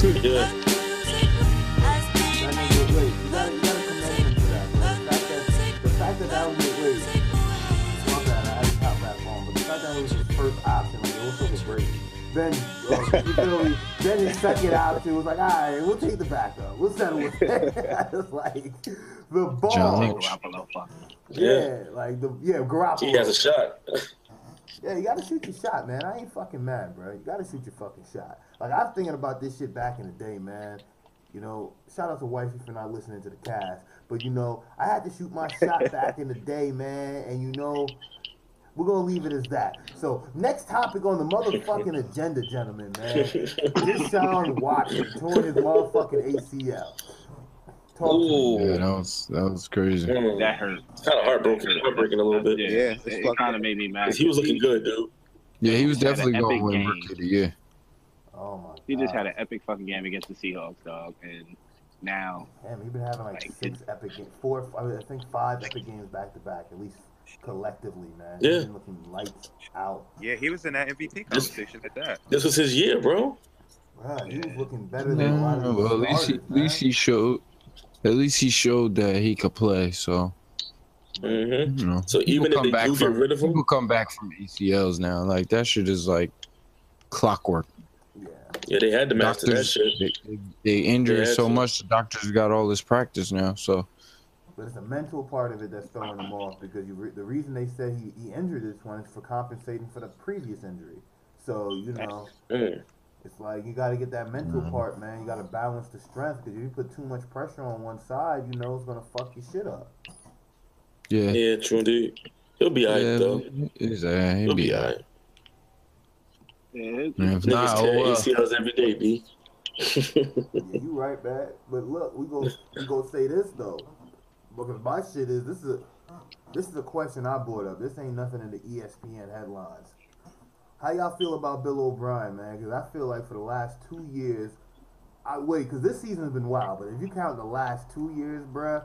shit. Literally. Yeah. That you gotta, you gotta commend him for that, bro. The fact that, the fact that that was, wait, my bad, I had to top back on, but the fact that it was his first option, like, it was such a break. Then, uh, you feel me? Then his second option was like, all right, we'll take the backup. We'll settle with that. Like, the ball. John. Garoppolo, fuck. Yeah, like the yeah, Garoppolo. He has a shot. Yeah, you gotta shoot your shot, man. I ain't fucking mad, bro. You gotta shoot your fucking shot. Like I was thinking about this shit back in the day, man. You know, shout out to wifey for not listening to the cast. But you know, I had to shoot my shot back in the day, man. And you know, we're gonna leave it as that. So next topic on the motherfucking agenda, gentlemen, man. Deshaun Watson torn his motherfucking ACL. Talk to. Yeah, Ooh. that was that was crazy. Mm. That hurt. It's kind of heartbroken. Heartbreaking a little bit. Yeah, Yeah, it's it, kind of made me mad. 'Cause he was looking good, dude. Yeah, he was Had an definitely going epic to win rookie of the year. Oh my god. He just had an epic fucking game against the Seahawks, dog, and now Damn, he's been having like Like, six epic games, four, I, mean, I think five epic games back to back, at least collectively, man. Yeah. He's been looking lights out. Yeah, he was in that MVP This- conversation at that. This was his year, bro. Bruh, he was looking better than a lot of well, at least he, at least he showed, at least he showed that he could play. So hmm you know, So people even if come they back do get from rid of him, people come back from ACLs now. Like that shit is like clockwork. Yeah. yeah, they had to master that shit. they, they, they injure They so to. much. The doctors got all this practice now. So But it's a mental part of it that's throwing them off because you re- the reason they said he, he injured this one is for compensating for the previous injury. So, you know, Mm. It's like you got to get that mental Mhm. part, man. You got to balance the strength because if you put too much pressure on one side, you know it's going to fuck your shit up. yeah, Yeah, true indeed. He'll be alright yeah, though. he's, uh, he'll He'll be be alright. alright. yeah, it- if Niggas not, tear oh, well. ACLs every day, B. Yeah, you right, man. But look, we go we go say this though, because my shit is this is a this is a question I brought up. This ain't nothing in the ESPN headlines. How y'all feel about Bill O'Brien, man? Because I feel like for the last two years, I wait because this season's been wild. But if you count the last two years, bruh,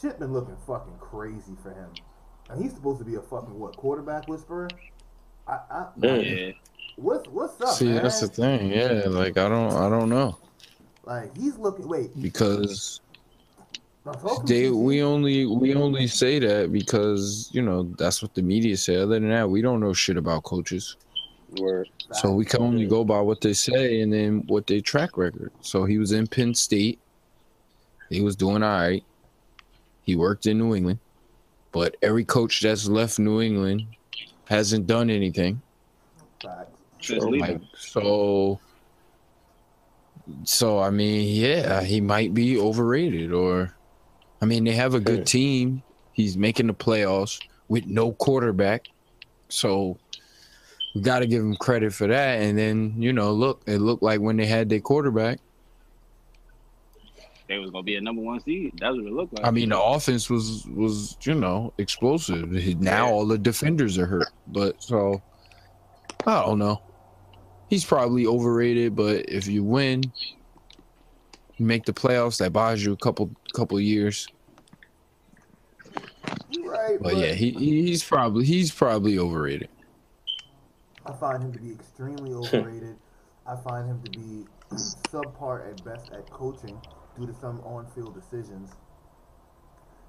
shit been looking fucking crazy for him. And he's supposed to be a fucking what quarterback whisperer. I, I yeah. what's what's up, See, man? that's the thing. Yeah, like I don't, I don't know like he's looking. Wait, because now talk to they we only we only say that because you know that's what the media say. Other than that, we don't know shit about coaches, Word. so we can only go by what they say and then what they track record. So he was in Penn State. He was doing all right. He worked in New England, but every coach that's left New England hasn't done anything. Facts. Just Sure, leave Like so. So I mean, yeah, he might be overrated, or I mean, they have a good team. He's making the playoffs with no quarterback, so we got to give him credit for that. And then you know, look, it looked like when they had their quarterback. They was gonna be a number one seed. That's what it looked like. I mean, the offense was was you know explosive. Now all the defenders are hurt, but so I don't know. He's probably overrated, but if you win, you make the playoffs, that buys you a couple couple years. You right, But yeah, he he's probably he's probably overrated. I find him to be extremely overrated. I find him to be subpar at best at coaching due to some on-field decisions.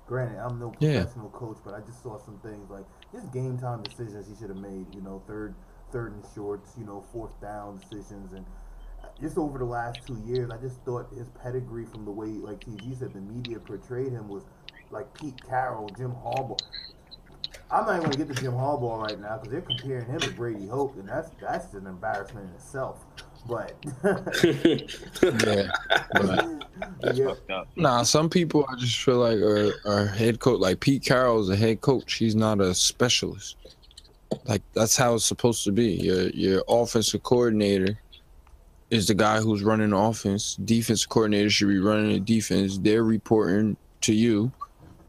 Granted, I'm no Yeah. professional coach, but I just saw some things like just game time decisions he should have made. You know, third, third and shorts. You know, fourth down decisions, and just over the last two years, I just thought his pedigree from the way, like TG said, the media portrayed him was like Pete Carroll, Jim Harbaugh. I'm not even gonna get to Jim Harbaugh right now because they're comparing him to Brady Hoke, and that's that's an embarrassment in itself. But Yeah, but That's yeah, nah, some people I just feel like are, are head coach. Like Pete Carroll's a head coach. He's not a specialist. Like that's how it's supposed to be. Your your offensive coordinator is the guy who's running the offense. Defensive coordinator should be running the defense. They're reporting to you,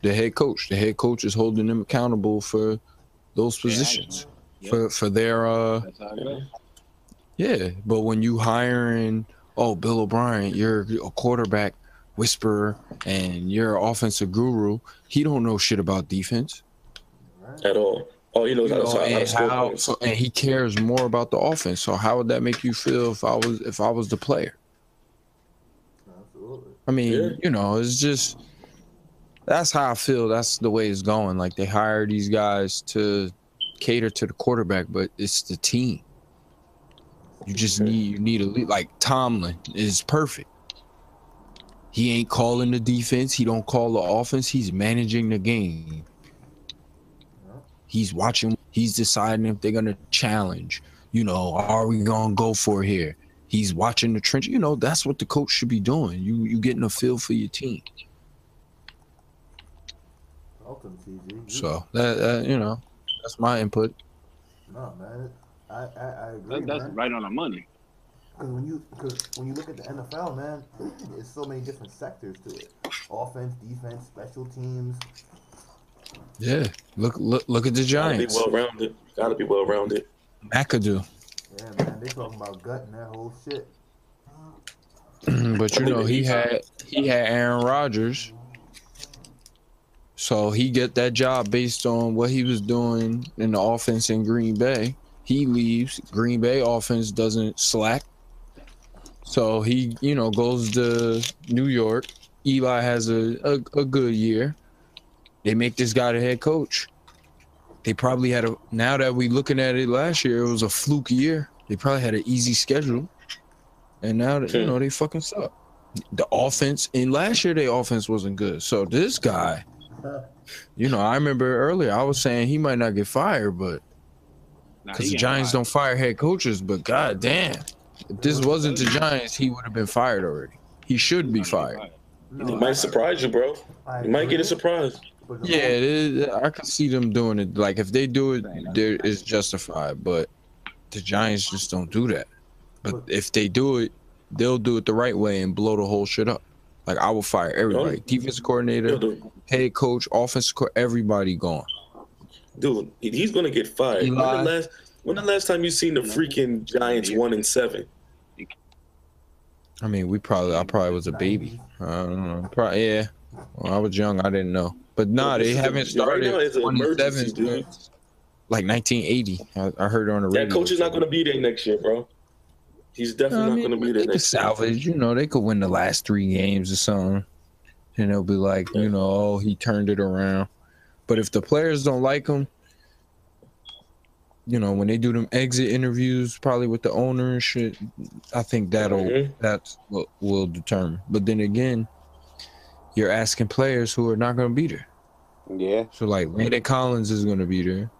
the head coach. The head coach is holding them accountable for those positions. Yep. For for their uh That's how it yeah, but when you hiring, oh, Bill O'Brien, you're a quarterback whisperer and you're an offensive guru. He don't know shit about defense. At all. Oh, he knows You how, know, to, how to and, score how, so, and he cares more about the offense. So how would that make you feel if I was if I was the player? Absolutely. I mean, Yeah. you know, it's just that's how I feel. That's the way it's going. Like they hire these guys to cater to the quarterback, but it's the team. You just Okay. need you need a lead. Like Tomlin is perfect. He ain't calling the defense. He don't call the offense. He's managing the game. He's watching. He's deciding if they're gonna challenge. You know, are we gonna go for it here? He's watching the trench. You know, that's what the coach should be doing. You you getting a feel for your team. Welcome, TG. So that, that you know, that's my input. No, man. I, I, I agree, That, that's man. right on the money. Because when you, cause when you look at the NFL, man, there's so many different sectors to it: offense, defense, special teams. Yeah. Look look look at the Gotta be well rounded. Gotta be well rounded. McAdoo. Yeah, man, they talking about gutting that whole shit. but you know he had he had Aaron Rodgers. So he get that job based on what he was doing in the offense in Green Bay. He leaves. Green Bay offense doesn't slack. So he, you know, goes to New York. Eli has a, a, a good year. They make this guy the head coach. They probably had a now that we looking at it last year, it was a fluke year. They probably had an easy schedule. And now that you Hmm. know they fucking suck. The offense and last year their offense wasn't good. So this guy, you know, I remember earlier I was saying he might not get fired, but because he the Giants don't fire head coaches, but god damn. If this wasn't the Giants, he would have been fired already. He should be fired. No, He might surprise you, bro. I You might get a surprise. Yeah, whole- it is, I can see them doing it. Like if they do it, there is justified. But the Giants just don't do that. But if they do it, they'll do it the right way and blow the whole shit up. Like I will fire everybody, Oh. defensive coordinator, Dude, head coach, offensive co- everybody gone. dude, he's gonna get fired. When the last when the last time you seen the freaking Giants one and seven? I mean, we probably, I probably was a baby. I don't know. Probably, yeah. When I was young, I didn't know. But nah, they haven't right started now it's an 27 emergency, dude. like 1980. I, I heard on the radio. That coach is not gonna be there next year, bro. He's definitely I not gonna be there year. salvage. You know, they could win the last three games or something, and they'll be like, Yeah. you know, oh, he turned it around. But if the players don't like him, you know, when they do them exit interviews, probably with the owner and shit, I think that'll Mhm. that's what will determine. But then again, you're asking players who are not going to be there. Yeah. So like Landon Collins is going to be there.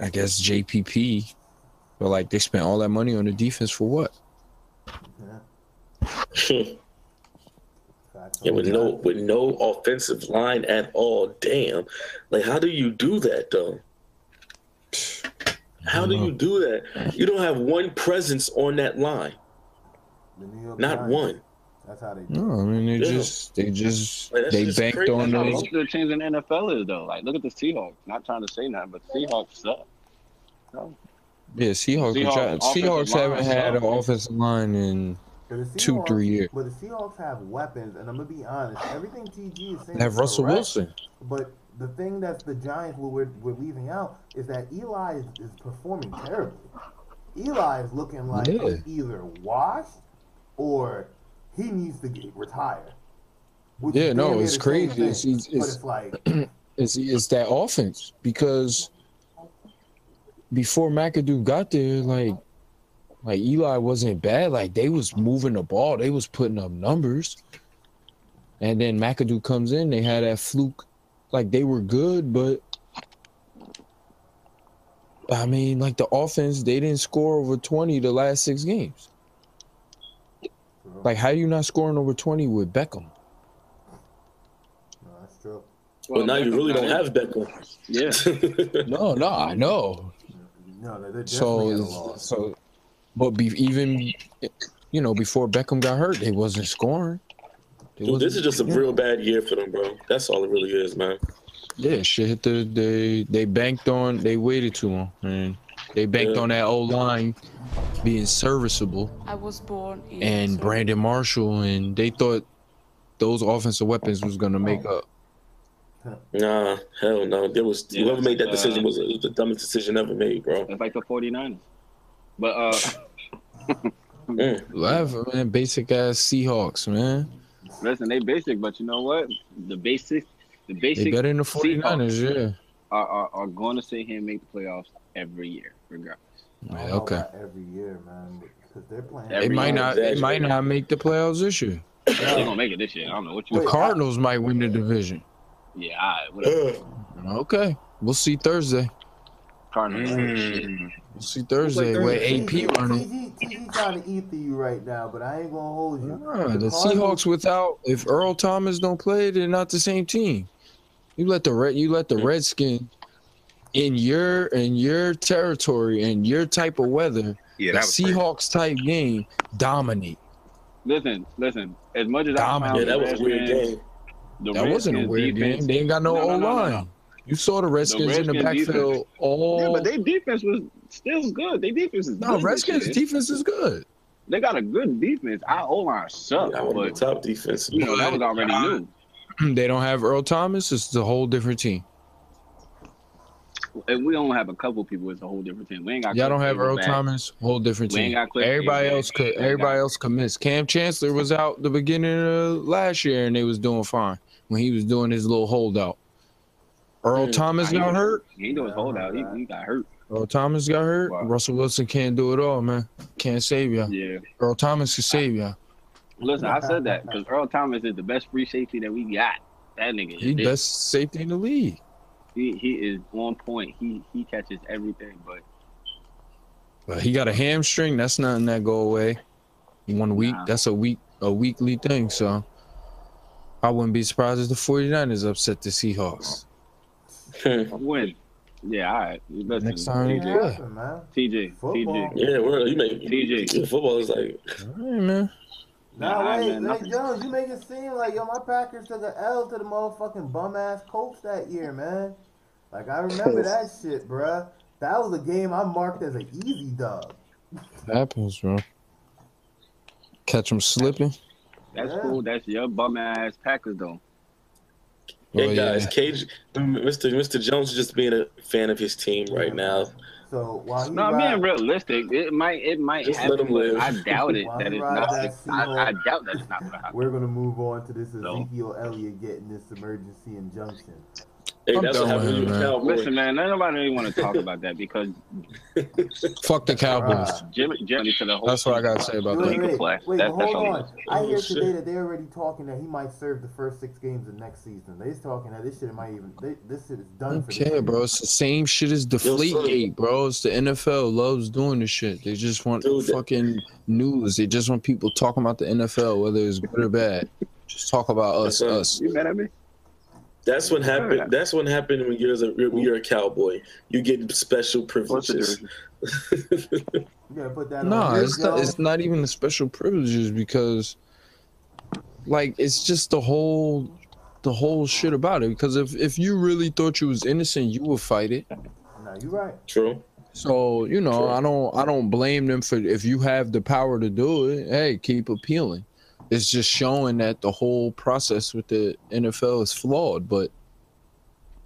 I guess JPP, but like they spent all that money on the defense for what? Yeah, Yeah, with no with no offensive line at all. Damn. Like how do you do that though? How do you do that? You don't have one presence on that line. The New York Not Giants, one. That's how they do. No, I mean they Yeah. just they just Like, they just banked crazy. on That's how those. most of the teams in the NFL is though. Like, look at the Seahawks. Not trying to say nothing, but Seahawks suck. No. Yeah, Seahawks. Seahawks Seahawks haven't had an suck. offensive line in But the two, three years. But the Seahawks have weapons, and I'm gonna be honest. Everything TG is saying They have is Russell correct, Wilson. But the thing that the Giants were, we're, we're leaving out is that Eli is, is performing terribly. Eli is looking like Yeah. he's either washed or he needs to get retired. Yeah, no, it's crazy. thing. It's- it's- but it's- it's like It's it's that offense because before McAdoo got there, like like Eli wasn't bad. Like they was moving the ball, they was putting up numbers. And then McAdoo comes in, they had that fluke. Like they were good, but I mean, like the offense, they didn't score over 20 the last six games. Like, how you not scoring over 20 with Beckham? no, that's true. Well, now you really don't have Beckham. Yeah. No, no, I know. No, they're definitely So, at a loss. so, but be, even, you know, before Beckham got hurt, they wasn't scoring. They Dude, this wasn't- is just a yeah. real bad year for them, bro. That's all it really is, man. Yeah, shit hit the they they banked on they waited too long man. they banked Yeah. on that old line being serviceable I was born in and Brandon Marshall and they thought those offensive weapons was gonna make oh. up Nah, hell no. There was Yeah, whoever made that uh, decision was, was the dumbest decision ever made, bro. It's like the 49ers. But uh, Mm. Whatever, man. Basic ass Seahawks, man. listen, they basic, but you know what? The basic, the basic They basic better than the 49ers, yeah. are, are, are going to sit here and make the playoffs every year, regardless. I don't Yeah, know okay. Every year, man, because they're playing. They might not. They might not make the playoffs this year. They're gonna make it this year. I don't know what you. The Cardinals might win the division. Yeah, all right, whatever. Okay, we'll see Thursday. Cardinals. Mm. We'll see Thursday. Thursday. Where AP running. TG, TG trying to eat to you right now, but I ain't gonna hold you. Nah, the Cardinals- Seahawks without if Earl Thomas don't play, they're not the same team. You let the red you let the Redskin in your in your territory and your type of weather, Yeah, the that was crazy. Seahawks type game dominate. Listen, listen. As much as I Dominant. found Yeah, that was a weird Redskins- game. The That wasn't a Redskins weird defense- game. They ain't got no, No, no, O no, no, line. no. You saw the Redskins in the Redskins backfield defense. all Yeah, but their defense was still good. Their defense is No, good Redskins defense is good. They got a good defense. Our O line sucks, Yeah, one of but top defenses. you know that was already new. They don't have Earl Thomas, it's a whole different team. And we don't have a couple people. It's a whole different team. We ain't got. Y'all don't have Earl back. Thomas, whole different We ain't team. got Cliff Everybody Cable else back. could everybody got- else commits. Kam Chancellor was out the beginning of last year and they was doing fine when he was doing his little holdout. Earl Hmm. Thomas got hurt. He ain't doing his holdout. He, he got hurt. Earl Thomas got hurt. Wow. Russell Wilson can't do it all, man. Can't save ya. Yeah. Earl Thomas can save ya. Listen, I said that because Earl Thomas is the best free safety that we got. That nigga He best safety in the league. He he is on point. He he catches everything. But But he got a hamstring. That's nothing that go away. One week. Nah. That's a week a weekly thing. So I wouldn't be surprised if the 49ers upset the Seahawks. Hmm. when, yeah, all right. Listen, Next time, TJ, yeah. man. TJ, Football. TJ. Yeah, we're, you make TJ. football is like All right, man. Nah, Nah, wait, man, wait, nothing. Jones, you make it seem like yo, my Packers took an L to the motherfucking bum ass Colts that year, man. Like I remember that shit, bruh. That was a game I marked as an easy dub. Happens, bro. Catch them slipping. That's Yeah. cool. That's your bum ass Packers though. Oh, hey Oh, guys, yeah. Cage, um, Mr. Mr. Jones just being a fan of his team right now. So while he No, I'm ride- being realistic. It might it might Just happen, let 'em but live. I doubt it Why that he it's ride not. that I, I doubt that it's not gonna happen. we're gonna move on to this So- Ezekiel Elliott getting this emergency injunction. Hey, I'm that's what done happened with when him, man. cowboy. Listen, man, nobody really want to talk about that because Fuck the Cowboys. Bruh. Jimmy Jimmy to the whole. That's what I gotta say about Wait, he that. can wait, wait, That- but hold all. on. I Oh, hear shit. today that they're already talking that he might serve the first six games of next season. They're talking that this shit might even they, this shit is done for this Okay, year. bro. It's the same shit as Deflategate, bro. It's the NFL loves doing this shit. They just want Dude, that- fucking news. They just want people talking about the NFL, whether it's good or bad. Just talk about us, That's us. You mad at me? That's what happened. That's what happened when you're a when you're a cowboy. You get special privileges. difference? You gotta put that Nah, on it's not, it's not even the special privileges because, like, it's just the whole, the whole shit about it. Because if if you really thought you was innocent, you would fight it. No, you're right. True. So you know, Sure. I don't I don't blame them for if you have the power to do it. Hey, keep appealing. It's just showing that the whole process with the NFL is flawed. But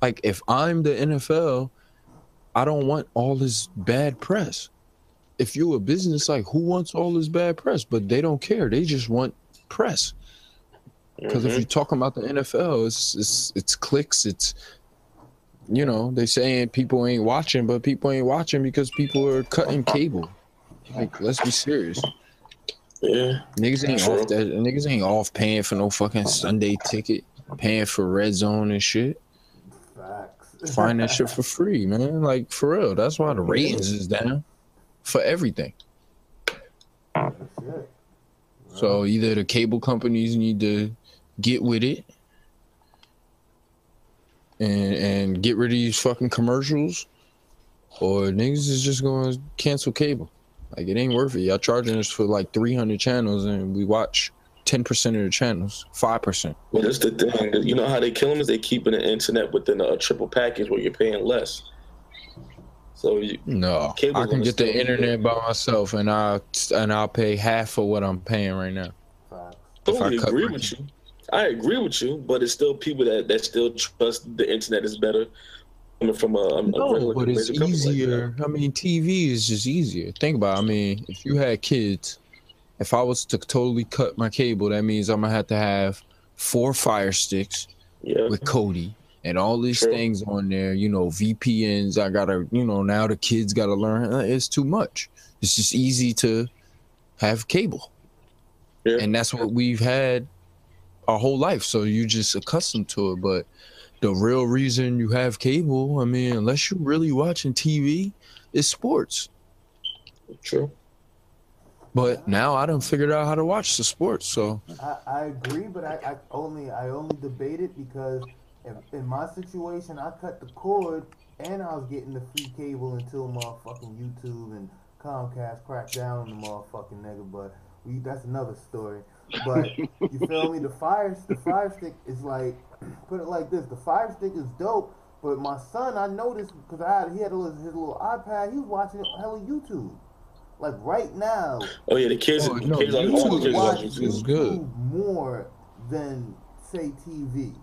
like, if I'm the NFL, I don't want all this bad press. If you're a business, like who wants all this bad press? But they don't care. They just want press. Because if Mhm. you're talking about the NFL, it's it's it's clicks. It's you know they saying people ain't watching, but people ain't watching because people are cutting cable. Like let's be serious. Yeah, Niggas ain't True. off that. Niggas ain't off paying for no fucking Sunday ticket, paying for red zone and shit. Facts. Find that shit for free, man. Like for real. That's why the ratings is down for everything. So either the cable companies need to get with it and and get rid of these fucking commercials, or niggas is just gonna cancel cable. Like it ain't worth it. Y'all charging us for like three hundred channels, and we watch ten percent of the channels, five percent. Well, that's the thing. You know how they kill them is they keeping the internet within a triple package where you're paying less. So you, No, I can get the internet by myself, and I and I'll pay half of what I'm paying right now. Facts. I I totally agree with you. I agree with you, but it's still people that, that still trust the internet is better coming from a, a No, but it's company like easier. I mean, TV is just easier. Think about. It. I mean, if you had kids, if I was to totally cut my cable, that means I'm gonna have to have four Fire Sticks Yeah, with Kodi and all these True. things on there. You know, VPNs. I gotta. You know, now the kids gotta learn. Uh, It's too much. It's just easy to have cable, Yeah. and that's what we've had our whole life. So you just accustomed to it, but. The real reason you have cable, I mean, unless you're really watching TV, is sports. true. But now I done figured out how to watch the sports. So I, I agree, but I, I only I only debate it because in, in my situation, I cut the cord and I was getting the free cable until motherfucking YouTube and Comcast cracked down on the motherfucking nigga. But we that's another story. But you feel me? The fire the fire stick is like put it like this: the fire stick is dope. But my son, I noticed because I had he had a little, his little iPad. He was watching hella YouTube. Like right now, Oh yeah, the kids, Oh, the no, kids, are, YouTube all the kids watch watch is YouTube. good. More than say TV.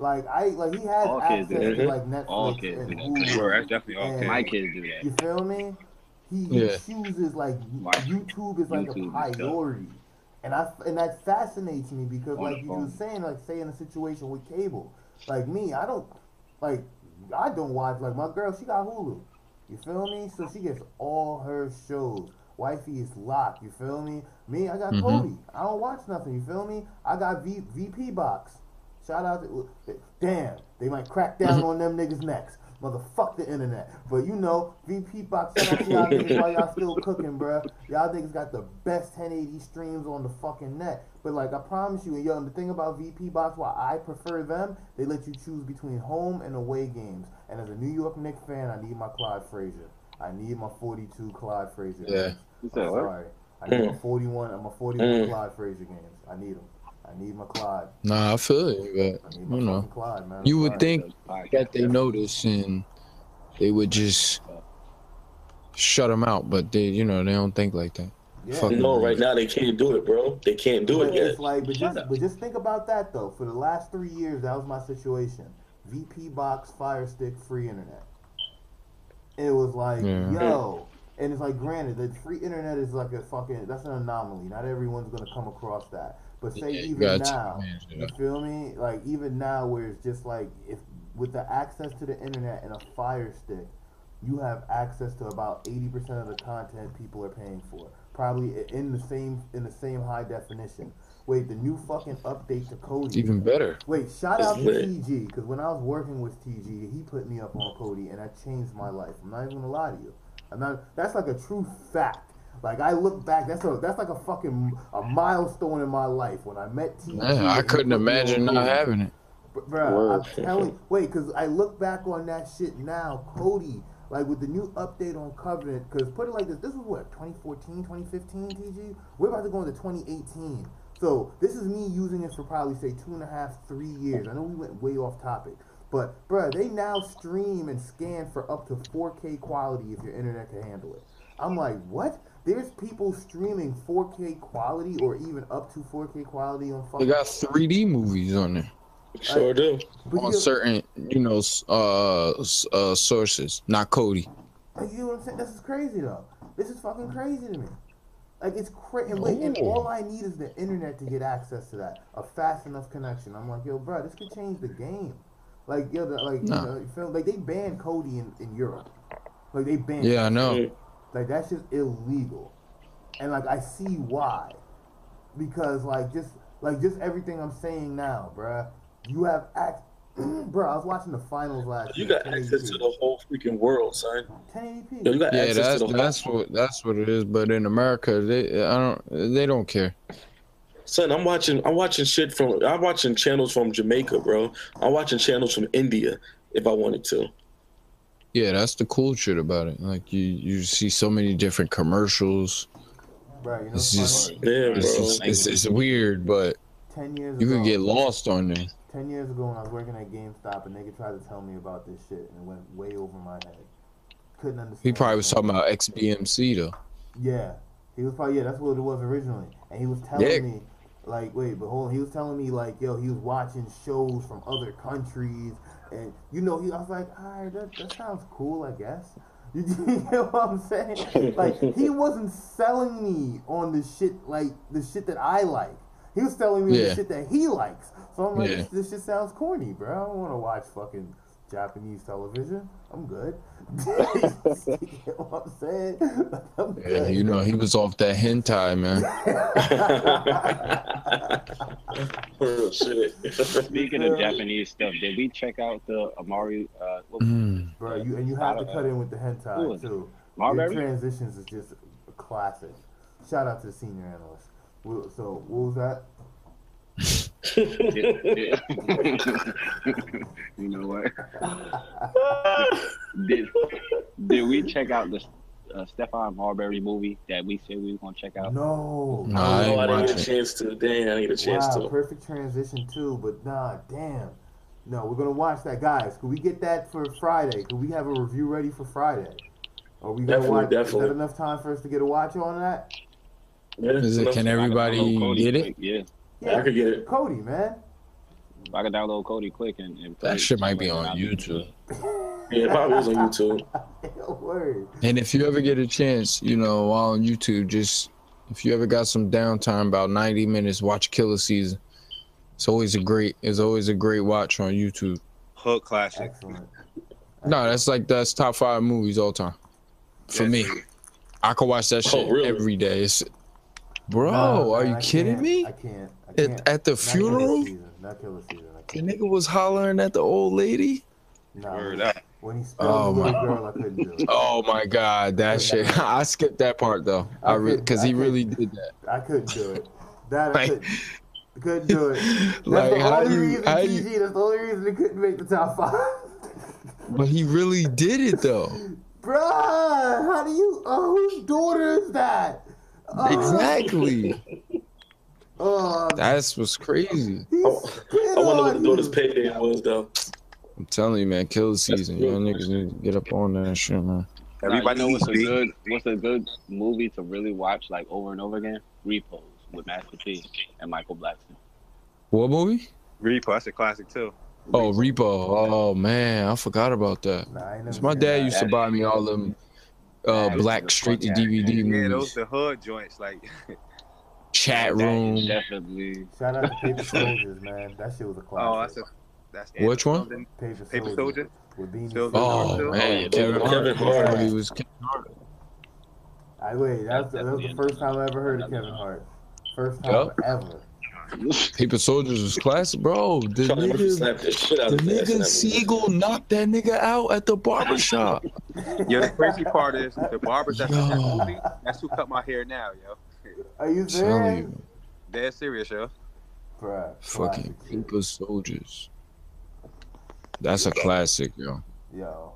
Like I like he has All access do to like Netflix All kids and do that. Hulu. Sure, that's definitely all and- kids. My kids do that. You feel me? He, Yeah. chooses like YouTube is like YouTube a and stuff. And I and that fascinates me because like you were saying, like say in a situation with cable, like me, I don't like I don't watch like my girl. She got Hulu. You feel me? So she gets all her shows. Wifey is locked. You feel me? Me, I got Mhm. Kodi. I don't watch nothing. You feel me? I got v, VP box. Shout out to damn. They might crack down on them niggas next. Motherfuck the internet. But you know, VP box. Shout out to y'all niggas while y'all still cooking, bruh. Y'all niggas got the best 1080 streams on the fucking net. But like I promise you, and yo, and the thing about VP box, why I prefer them, they let you choose between home and away games. And as a New York Knicks fan, I need my Clyde Frazier. I need my 42 Clyde Frazier. Yeah. games. I'm what? sorry. I need my Mm. 41. I'm a 41 Mm. Clyde Frazier games. I need them. I need my Clyde. nah, I feel you, but you know, Clyde, man. I'm you would sorry. think Podcast. that they notice and they would just shut them out, but they, you know, they don't think like that. Yeah. fucking- No, right now they can't do it, bro. They can't do But it yet. It's like, but just, but just think about that though. For the last three years, that was my situation. VP box, Fire Stick, free internet. It was like, Yeah. yo, and it's like, granted, the free internet is like a fucking that's an anomaly. Not everyone's gonna come across that. But say Yeah, even now, you feel me? Like even now, where it's just like if with the access to the internet and a Fire Stick, you have access to about eighty percent of the content people are paying for. Probably in the same in the same high definition. Wait, the new fucking update to It's Kodi. even better. Wait, shout It's out to. TG because when I was working with TG, he put me up on Kodi, and that changed my life. I'm not even gonna lie to you. I'm not. That's like a true fact. Like I look back, that's a that's like a fucking a milestone in my life when I met TG. Yeah, I couldn't put me on imagine not Kodi. having it. But, bruh, Word. I'm telling wait, because I look back on that shit now, Kodi, like with the new update on Covenant, because put it like this, this was what, 2014, 2015, TG? We're about to go into 2018. So this is me using it for probably, say, two and a half, three years. I know we went way off topic. But, bruh, they now stream and scan for up to 4K quality if your internet can handle it. I'm like, what? There's people streaming 4K quality or even up to 4K quality on They got 3D movies on there Sure do. But on certain, you know, uh, uh, sources. Not Kodi. Like, you know what I'm saying? This is crazy though. This is fucking crazy to me. Like it's crazy. And wait, and all I need is the internet to get access to that, a fast enough connection. I'm like, yo, bro, this could change the game. Like, yo, the, like, Nah. you know, you feel like they banned Kodi in, in Europe. Like they banned. Yeah, I know. Like that's just illegal. And like I see why. Because like just like just everything I'm saying now, bruh. You have act Bro, I was watching the finals last You year, got access to the whole freaking world, son. 1080p. Yo, you got Yeah, access that's to the whole that's what that's what it is. But in America, they I don't they don't care. Son, I'm watching. I'm watching shit from. I'm watching channels from Jamaica, bro. I'm watching channels from India if I wanted to. Yeah, that's the cool shit about it. Like you you see so many different commercials. Right, you know, It's it's just- Yeah, bro. It's just, it's, it's weird, but ten years you ago. could get lost on there. Ten years ago, when I was working at GameStop, a nigga tried to tell me about this shit, and it went way over my head. Couldn't understand. He probably was talking about XBMC though. Yeah, he was probably yeah. That's what it was originally, and he was telling Yeah. me Like, wait, but hold on. He was telling me like, yo, he was watching shows from other countries, and you know, he. I was like, all right, that that sounds cool, I guess. You know what I'm saying? Like, he wasn't selling me on the shit like the shit that I like. He was selling me Yeah. the shit that he likes. So I'm like, Yeah. this, this shit sounds corny, bro. I don't want to watch fucking Japanese television. I'm good. you know what I'm saying? I'm Yeah, good. you know, he was off that hentai, man. Real shit. Speaking of Japanese stuff, did we check out the Amari? Uh, Mm. Bro, you and you have to cut in with the hentai Ooh. too. Your transitions is just a classic. Shout out to the senior analyst. So what was that? Did- did- you know what? Did did we check out the uh, Stephon Marbury movie that we said we were gonna check out? No. Nah, I Oh, ain't I didn't get a chance to. Damn, I didn't get a chance Wow, to. perfect transition too, but nah, damn. No, we're gonna watch that, guys. Could we get that for Friday? Could we have a review ready for Friday? Are we gonna Definitely, watch? Is that enough time for us to get a watch on that? Yeah, Is it? Can everybody get it? quick, Yeah, I could get it. Kodi, man. I could download Kodi quick and, and play That shit might be on YouTube. Yeah, it probably is on YouTube. Word. And if you ever get a chance, you know, while on YouTube, just if you ever got some downtime, about ninety minutes, watch Killa Season. It's always a great. It's always a great watch on YouTube. Hook classic. Excellent. No, that's like that's top five movies all time. For Yes. me, I could watch that Oh, shit really? every day. It's, bro, Nah, are man, you I kidding can't. me? I can't. I. At, at the Not funeral, Season. Not Killa Season. I the nigga was hollering at the old lady. Nah, Word when- When he spelled Oh, my- girl, I couldn't do it. Oh my god, that shit! I skipped that part though. I I re- because he couldn't. really did that. I couldn't do it. That I couldn't, couldn't do it. That's Like the how only you, reason, how TG, you, That's the only reason it couldn't make the top five. but he really did it though. Bruh, how do you? Oh, whose daughter is that? Oh, Exactly. Oh, That's what's crazy. Oh, I wonder what on the daughter's you. payday was, though. I'm telling you, man, kill the season. good. Y'all niggas need to get up on that shit, man. Nah, Everybody you know what's a good what's a good movie to really watch like over and over again? Repos with Master P and Michael Blackson. What movie? Repo, that's a classic too. Oh, Repo. Oh man, I forgot about that. Nah, I ain't never 'Cause my dad that. used to buy me all them uh, That is black the straight to fuck DVD Yeah, those the hood joints like Chat That room. definitely Shout out to Paper Soldiers, man. That shit was a oh, classic. oh that's classic. a that's Which one? something. Paper, Paper Soldier. Soldier? With Beanie Still- Sigel. Oh Oh, man, yeah, Kevin Kevin Hart. Hart. Everybody was Kevin Hart. I wait. That was, that was the first time I ever heard of Kevin Hart. First time Yup. ever. Paper Soldiers was classic, bro. The Charlie Murphy nigga, slapped the shit the of his ass in nigga. Sigel knocked that nigga out at the barber shop. Yo, the crazy part is the barbers that's in that Yo. movie, that's who cut my hair now, yo. Are you Tell serious? you, Dead serious, yo. Bruh, fucking classic. Paper Soldiers. That's a classic, yo. Yo,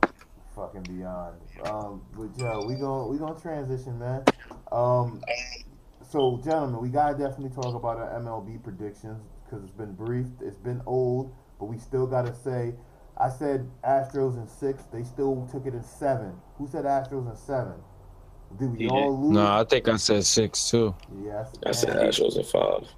fucking beyond. Um, but yo, we gon' we gonna transition, man. Um, so gentlemen, we gotta definitely talk about our MLB predictions because it's been briefed, it's been old, but we still gotta say. I said Astros in six. They still took it in seven. Who said Astros in seven? Did we DJ. all lose? No, I think I said six too. Yes. I said man. Astros at five.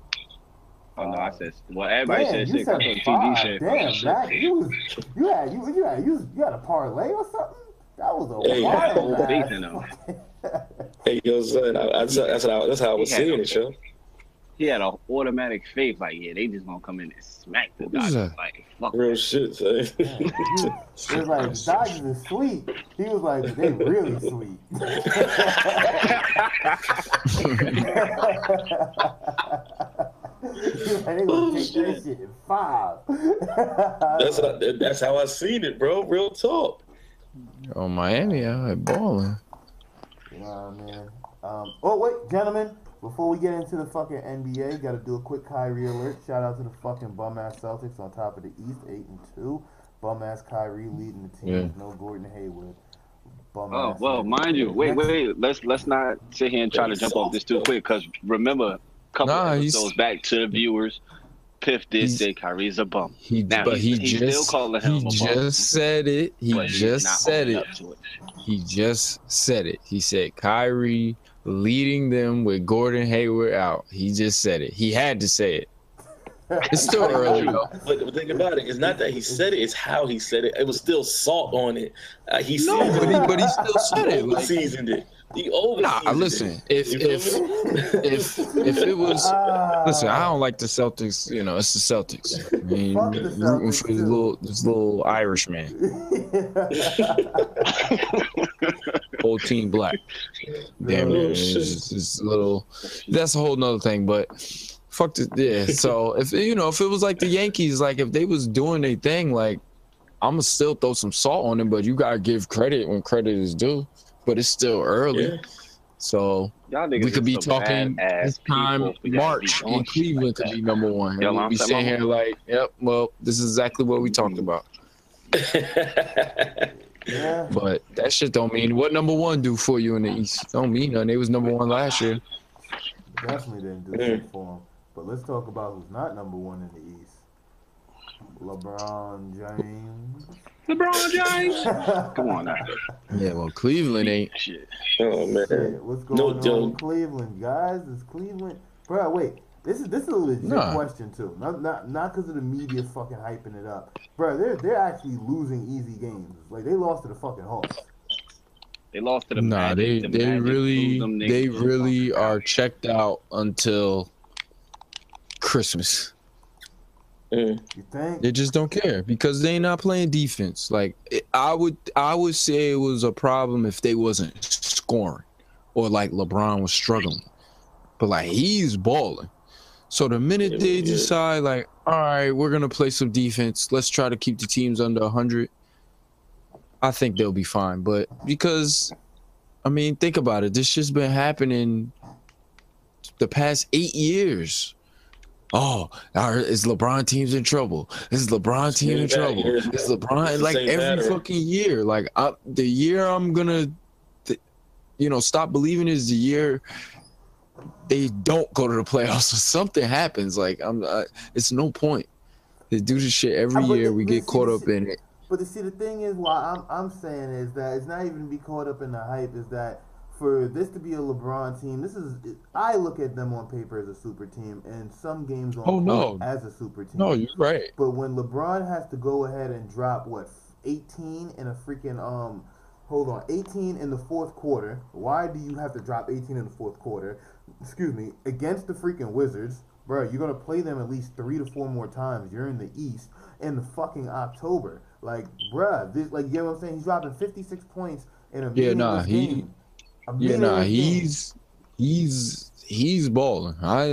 Oh no, I said well everybody Damn, said you six. I said thought TD five. said Damn, six. Mac, you was you had you you had you, you had a parlay or something. That was a Hey, wild full ass faith. Hey, yo, son, I, I, that's, that's, how, that's how I was seeing it, yo. He had an automatic faith, like, yeah, they just gonna come in and smack the What is Dodgers. Like, fuck Real that. shit, son. It was like Dodgers is sweet. He was like, they really sweet. He they gonna take that shit in five. That's how, that's how I seen it, bro. Real talk. Oh, Miami, I had balling. Yeah, man. Um, oh wait, gentlemen, before we get into the fucking NBA, got to do a quick Kyrie alert. Shout out to the fucking bum ass Celtics on top of the East, eight and two. Bum ass Kyrie leading the team. Yeah. No Gordon Hayward. Bum Oh ass well, nigga. mind you, wait, wait, wait. Let's let's not sit here and try to jump off this too quick. Because remember, a couple Nah, he's- episodes back to the viewers, Piff did He's- say Kyrie's a bum, He, Now, but he he's- he's still just calling him he a bum. just said it. He but just said it. it. He just said it. He said Kyrie leading them with Gordon Hayward out. He just said it. He had to say it. It's still early though. But the thing about it is not that he said it; it's how he said it. It was still salt on it. Uh, he No, but he, it. but he still said it. Like, seasoned it. He over nah, listen. If if if if it was Ah. listen, I don't like the Celtics. You know, it's the Celtics. I mean, rooting for this little this little Irish man. Whole team black. Damn Oh, it, it's, it's little. That's a whole nother thing, but. Fuck it, yeah. So if you know, if it was like the Yankees, like if they was doing their thing, like I'm gonna still throw some salt on them, but you gotta give credit when credit is due. But it's still early, Yeah. so Y'all we could be talking this time people for y'all to March be in Cleveland like could be number one. Yo, we'll be saying sitting my- here like, yep, well, this is exactly what we talked about. yeah. But that shit don't mean what number one do for you in the East. Don't mean nothing. They was number one last year. Definitely didn't do shit for him. But let's talk about who's not number one in the East. LeBron James. LeBron James. Come on now. Yeah, well, Cleveland ain't. Shit. oh man. Shit, what's going No on joke. with Cleveland, guys? Is Cleveland, bro? Wait, this is this is a legit Nah. question too. Not not not because of the media fucking hyping it up, bro. They're they're actually losing easy games. Like they lost to the fucking Hawks. They lost to the Nah, Magic. they The they Magic really them they niggas really are checked out until Christmas. Mm. You think? They just don't care because they not playing defense. Like it, I would I would say it was a problem if they wasn't scoring or like LeBron was struggling. But like he's balling. So the minute they yeah. decide like, all right, we're gonna play some defense. Let's try to keep the teams under hundred. I think they'll be fine. But because, I mean, think about it. This just been happening the past eight years. Oh, our, is LeBron teams in trouble? Is LeBron team in trouble? pattern. Is LeBron It's like every pattern. fucking year? Like I, the year I'm gonna, th- you know, stop believing is the year they don't go to the playoffs or something happens. Like I'm, uh, it's no point. They do this shit every Uh, but year. the- We get caught up in it. But the, see, the thing is, why I'm I'm saying is that it's not even to be caught up in the hype. Is that for this to be a LeBron team? This is I look at them on paper as a super team, and some games on Oh, no. as a super team. No, you're right. But when LeBron has to go ahead and drop what 18 in a freaking um hold on 18 in the fourth quarter, why do you have to drop 18 in the fourth quarter? Excuse me, against the freaking Wizards, bro. You're gonna play them at least three to four more times. You're in the East in the fucking October. Like, bruh, this like you know what I'm saying? He's dropping 56 points in a Yeah, nah, he- game. A Yeah, nah, he's he's he's balling. I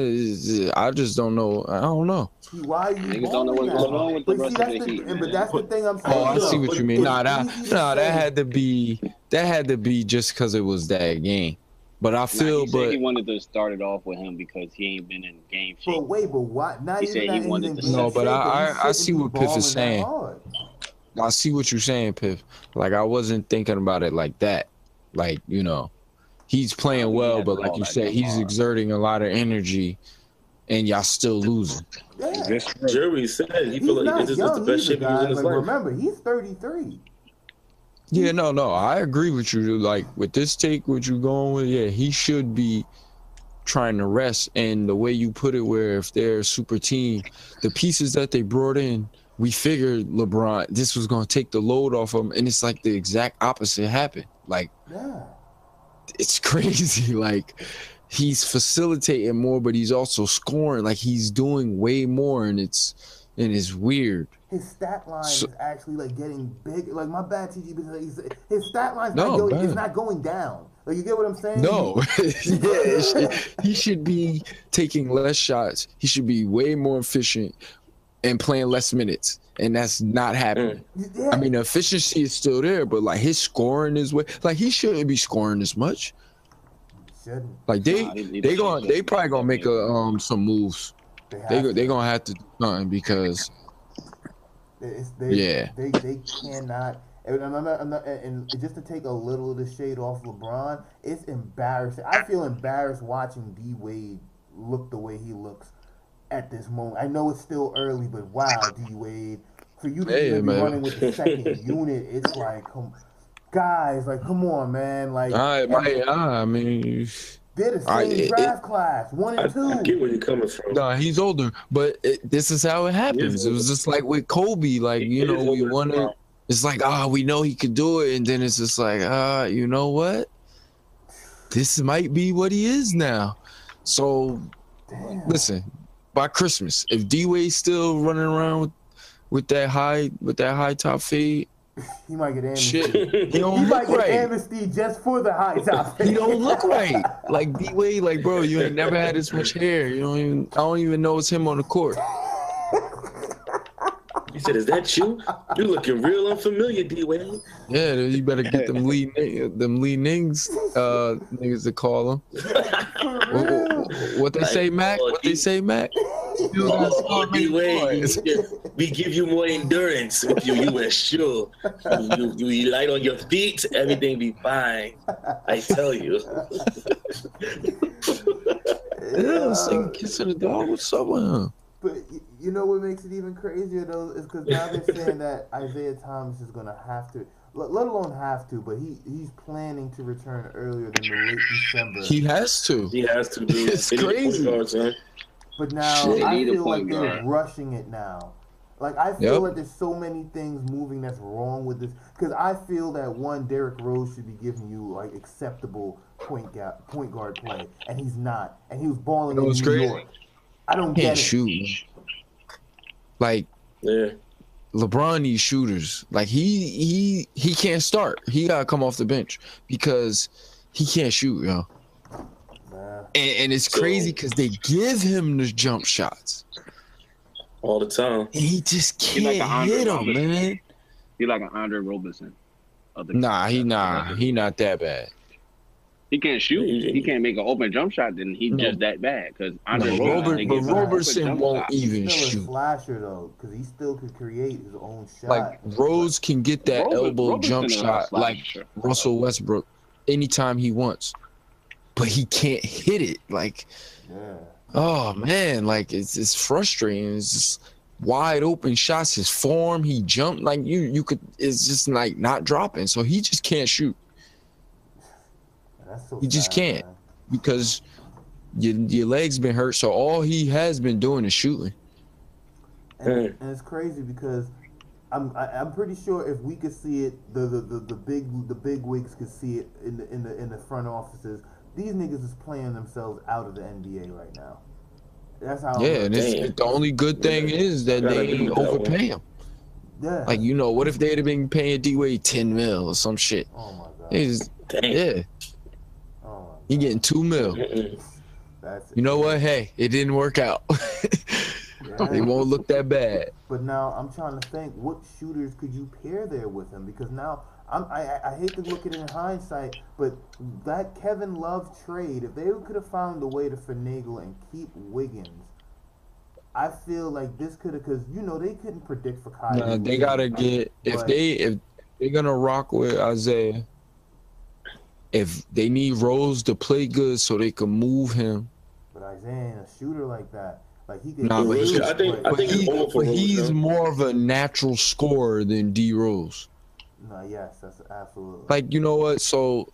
I just don't know. I don't know. Why are you Niggas don't know what's going on hard? with the But rest see, of that's the Heat, man. But that's the thing I'm saying. Oh, I see what you mean. It's Nah, that nah, that had to be that had to be just because it was that game. But I Nah, feel, he said he wanted to start it off with him because he ain't been in game shape. But wait, but why? Not He even said he that he's wanted in to game No, but shape, I- he I- I shouldn't see be what Piff is balling that saying. hard. I see what you're saying, Piff. Like I wasn't thinking about it like that. Like you know, he's playing we well, but like you said, he's hard. exerting a lot of energy, and y'all still losing. Yeah. This Jerry said he He's feel like not this is the best either, shape he in guys. his Like, life. remember, he's 33. Yeah, no, no, I agree with you. Like with this take, what you going with? Yeah, he should be trying to rest. And the way you put it, where if they're a super team, the pieces that they brought in, we figured LeBron this was gonna take the load off him, and it's like the exact opposite happened. Like Yeah. It's crazy. Like he's facilitating more, but he's also scoring. Like he's doing way more, and it's and it's weird. His stat line So- is actually like getting big. Like my bad TG, because his stat line's No, not going, it's not going down. Like you get what I'm saying? No, yeah, he should be taking less shots. He should be way more efficient and playing less minutes, and that's not happening. Yeah. I mean, the efficiency is still there, but like his scoring is way like he shouldn't be scoring as much. Like they Nah, he- he they should- going they probably gonna make a um some moves. They have They to. they gonna have to do something because It's, they, Yeah. They they cannot. And, I'm not, I'm not, and just to take a little of the shade off LeBron, it's embarrassing. I feel embarrassed watching D Wade look the way he looks at this moment. I know it's still early, but wow, D Wade, for you to Hey, even be man. running with the second unit, it's like, come, guys. Like, come on, man. Like, I, my, I mean, they're the same I- it- draft class, one I, and two. I get where you're coming from. nah, he's older, but it, this is how it happens. It was just like with Kobe, like you It is know, we wanted. want It's like ah, we know he could do it, and then it's just like ah, you know what? This might be what he is now. So Damn. listen, by Christmas, if D Wade's still running around with, with that high with that high top fade, He might get amnesty. shit, he He don't might look get right. amnesty just for the high top. He don't look right. Like D Wade, like bro, you ain't never had this much hair. You don't even. I don't even know it's him on the court. He said, "Is that you? You're looking real unfamiliar, D Wade." Yeah, you better get them Lee them Lee Nings uh niggas to call them. What, what- what they say, Mac? What they say, Mac? You Oh, D Wade, we give you more endurance with you. You were sure. You, you, you light on your feet, everything be fine. I tell you. Yeah, sing kissing the dog. What's up with him? But y- you know what makes it even crazier though is because now they're saying that Isaiah Thomas is gonna have to, let, let alone have to, but he he's planning to return earlier than the late December. He has to. He has to do. It's They need a point crazy. guard, but now Shit. They I need a feel like point they're rushing it now. Like I feel Yep. like there's so many things moving that's wrong with this because I feel that one Derrick Rose should be giving you like acceptable point gap point guard play, and he's not, and he was balling You know in New crazy? York. I don't Can't get it. shoot. Man. Like Yeah. LeBron needs shooters. Like he he he can't start. He gotta come off the bench because he can't shoot, yo. Man. And, and it's So- crazy because they give him the jump shots, All the time. and he just can't a Andre hit them, Robertson. man. He's like an Andre Roberson. Nah, he nah, he not that bad. He can't shoot. He- He can't make an open jump shot. Then he's No. just that bad. Because No, Andre Robert, but give him an open Robertson won't shot. even He's still a shoot. slasher though, because he still could create his own shot. Like Rose can get that Robert- elbow Roberson jump is a shot like. Russell Westbrook anytime he wants, but he can't hit it. Like, yeah. oh man, like it's it's frustrating. It's just wide open shots. His form, he jumped like you you could. It's just like not dropping. So he just can't shoot That's so You just sad, can't. man. because your your legs been hurt. So all he has been doing is shooting. And, Mm. and it's crazy because I'm I, I'm pretty sure if we could see it, the, the, the, the big the big wigs could see it in the in the in the front offices. These niggas is playing themselves out of the NBA right now. That's how. Yeah, and it's, Damn. the only good thing is that they agree ain't with that one. overpay him. yeah. Like you know, what if they'd have been paying D Wade ten mil or some shit? oh my god. He's, Dang. yeah, my he getting two mil. That's You know what? Hey, it didn't work out. They won't look that bad. But now I'm trying to think, what shooters could you pair there with him? Because now I'm, I, I I hate to look at it in hindsight, but that Kevin Love trade, if they could have found a way to finagle and keep Wiggins, I feel like this could have, because you know they couldn't predict for Kyrie. Nah, they gotta get if they if they're gonna rock with Isaiah. If they need Rose to play good so they can move him, But Isaiah ain't a shooter like that. Like he could. Nah, but he he- I think- I think he, he's but Rose, he's though. more of a natural scorer than D Rose. No, yes, that's absolutely. Like you know what? So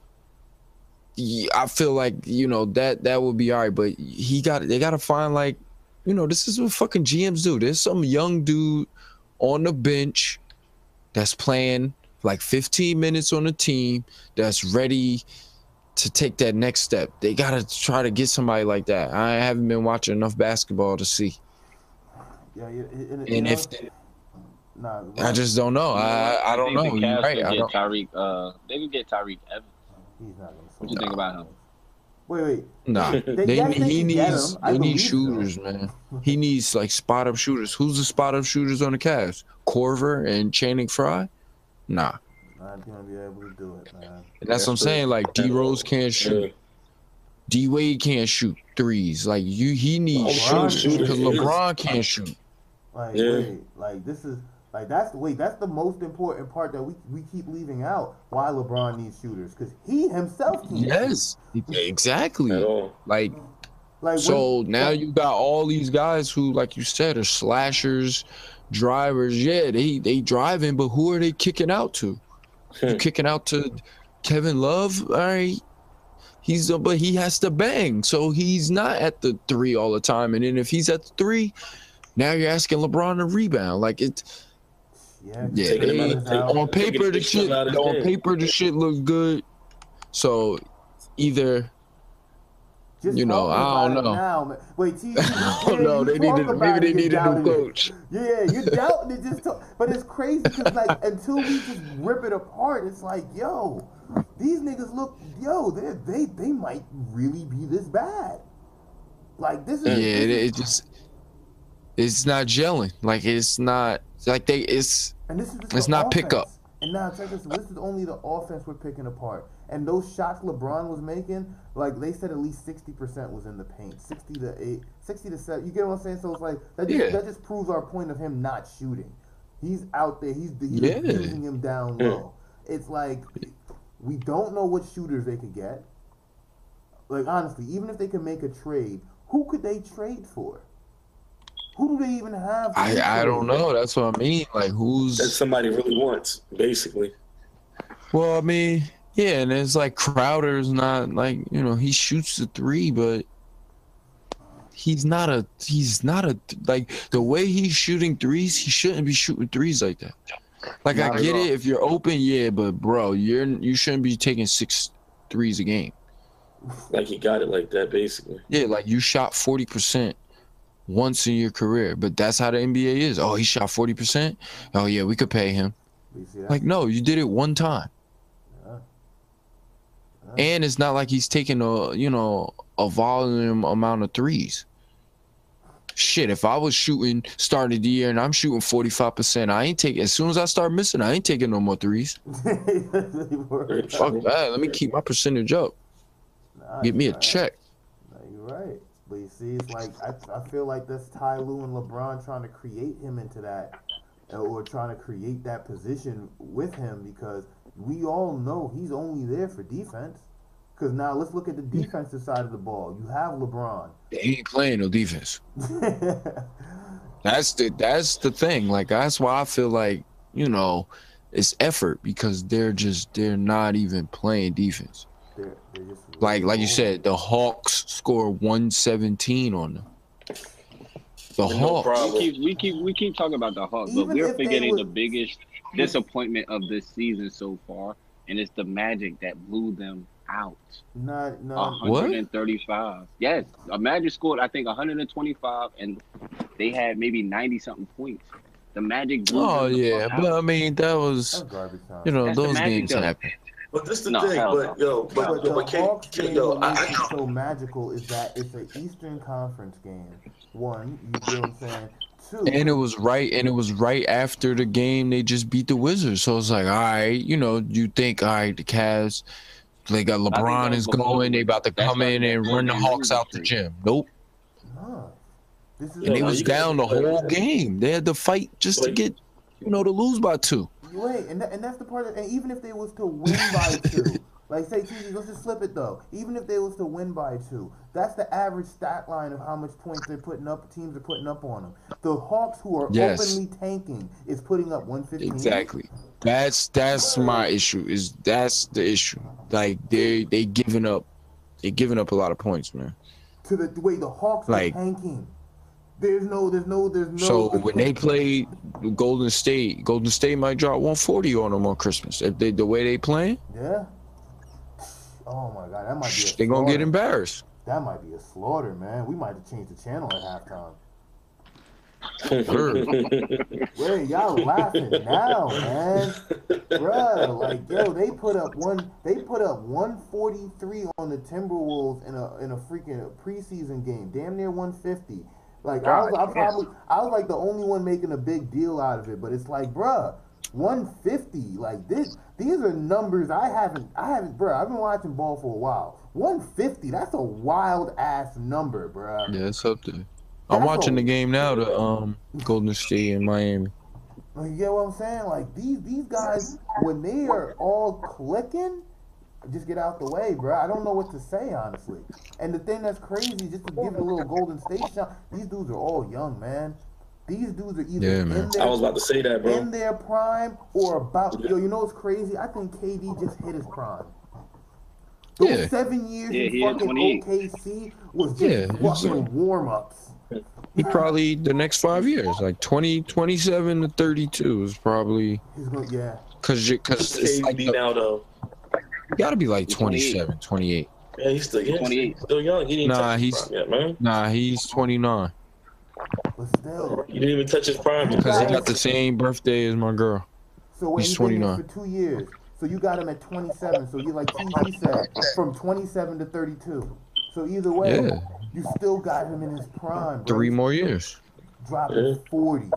yeah, I feel like you know that that would be all right, but he got they got to find like you know this is what fucking GMs do. There's some young dude on the bench that's playing like 15 minutes on the team that's ready to take that next step. They gotta try to get somebody like that. I haven't been watching enough basketball to see, yeah, yeah, and, and know, if nah, I just don't know. I I don't know. The You're right. could I get don't. Tyreke. Uh, they could get Tyreke Evans. he's not gonna. What do you think about him? Wait, wait. Nah, They- they, yes, they he needs him. They need believe so. shooters, man. He needs like spot up shooters. Who's the spot up shooters on the Cavs? Korver and Channing Frye? Nah, Not gonna be able to do it, man. and that's what I'm saying. Like D Rose can't Yeah. shoot. D Wade can't shoot threes. Like you, he needs LeBron shooters because LeBron can't shoot. Like, Yeah. wait, like this is like that's the wait. That's the most important part that we we keep leaving out. Why LeBron needs shooters because he himself can't. Yes, exactly. Like Like so when- now like, you got all these guys who, like you said, are slashers, drivers. Yeah, they they driving, but who are they kicking out to? You hmm. kicking out to Kevin Love, all right. He's a, but he has to bang, so he's not at the three all the time. And then if he's at the three, now you're asking LeBron to rebound. Like it, Yeah, Yeah, Taking him out of- Davis take- out. on paper the Taking shit him out of on paper the shit looks good. So either Just you know, I don't know. Now. Wait, T, I don't know. They needed maybe they need a new coach. Yeah, you doubting it just talk, but it's crazy because like until we just rip it apart, it's like, yo, these niggas look, yo, they they they might really be this bad. Like this is Yeah, it, it just it's not gelling. Like it's not like they it's and this is it's not offense. pickup. And now check this. This is only the offense we're picking apart. And those shots LeBron was making, like they said, at least sixty percent was in the paint. Sixty to eight, 60 to seven. You get what I'm saying? So it's like that. Just, Yeah. that just proves our point of him not shooting. He's out there. He's, he's Yeah. using him down mm. low. It's like we don't know what shooters they could get. Like honestly, even if they could make a trade, who could they trade for? Who do they even have? I I don't know. That's what I mean. Like who's That somebody really wants, basically. well, I mean, yeah, and it's like Crowder's not like you know he shoots the three, but he's not a he's not a like the way he's shooting threes. He shouldn't be shooting threes like that. Like Not I get it if you're open, yeah, but bro, you're you shouldn't be taking six threes a game. Like he got it like that, basically. Yeah, like you shot forty percent once in your career, but that's how the NBA is. Oh, he shot forty percent. Oh yeah, we could pay him. You see that? Like no, you did it one time. Yeah. And it's not like he's taking a you know a volume amount of threes. Shit, if I was shooting starting the year and I'm shooting forty five percent, I ain't taking. As soon as I start missing, I ain't taking no more threes. Fuck that. Let me keep my percentage up. Nah, Get me you're a right. check. Nah, you're right. But you see, it's like I, I feel like that's Ty Lue and LeBron trying to create him into that, or trying to create that position with him because we all know he's only there for defense. Because now let's look at the hmm. defensive side of the ball. You have LeBron. They ain't playing no defense. That's the that's the thing. Like that's why I feel like you know it's effort because they're just they're not even playing defense. they're, they're just Like like you said, the Hawks score 117 on them. The No Hawks. problem. We keep we keep we keep talking about the Hawks, Even but we're if they forgetting the biggest disappointment of this season so far, and it's the Magic that blew them out. Not no. Uh, 135. Yes, a Magic scored I think 125, and they had maybe 90 something points. The Magic. Blew Oh them yeah, but out. I mean that was garbage time. you know That's those games though. happen. But this the No, thing. But no. yo, But but, the but K, Hawks K, game, yo, I, makes I it so magical is that it's an Eastern Conference game. One, you get what I'm saying. Two, And it was right, and it was right after the game they just beat the Wizards. So it's like, all right, you know, you think, all right, the Cavs, they got LeBron is before- going, they about to come in and run the Hawks out the gym. Nope. no. And No, they was down the whole game. They had to fight just to get, you know, to lose by two. Wait, and, that, and that's the part. Of, and even if they was to win by two, like say, TG, let's just flip it though. Even if they was to win by two, that's the average stat line of how much points they're putting up. Teams are putting up on them. The Hawks, who are Yes. openly tanking, is putting up 115. Exactly. That's that's my issue. Is that's the issue. Like they they giving up, they giving up a lot of points, man. To the way the Hawks Like- are tanking. There's no, there's no, there's no. So when they play Golden State, Golden State might drop 140 on them on Christmas if they the way they playing. yeah. Oh my god, that might be. A They gonna get embarrassed. That might be a slaughter, man. We might have changed the channel at halftime. Wait, y'all laughing now, man? Bruh, like yo, they put up one. They put up 143 on the Timberwolves in a in a freaking preseason game, damn near 150. Like I was, I probably, I was like the only one making a big deal out of it, but it's like, bruh, 150. Like this, these are numbers I haven't, I haven't, bro. I've been watching ball for a while. 150. That's a wild ass number, bro. Yeah, it's up there. I'm That's watching a- the game now. The um Golden State and Miami. You get what I'm saying? Like these these guys, when they are all clicking, just get out the way, bro. I don't know what to say honestly. And the thing that's crazy, just to give it a little Golden State shot, these dudes are all young, man. These dudes are either Yeah, in man. their I was about to say that, bro. in their prime or about. Yo, you know what's crazy? I think KD just hit his prime. Those Yeah. seven years Yeah, in he had fucking 28. OKC was just Yeah, fucking warm ups. He probably the next five years, like 20, 27 to 32 is probably He's going, yeah. because because it's like KD the, now though. you gotta be like He's 28. 27, 28. Yeah, he's still yeah, 28. he's still young. He didn't Nah, he's- prime yet, man. Nah, he's 29 But still. He didn't even touch his prime. because he got the same birthday as my girl. So wait, He's he's been here 29. for two years. So you got him at 27. So you like TG said, from 27 to 32. So either way, Yeah. you still got him in his prime. Bro. Three more years. dropping Yeah. 40,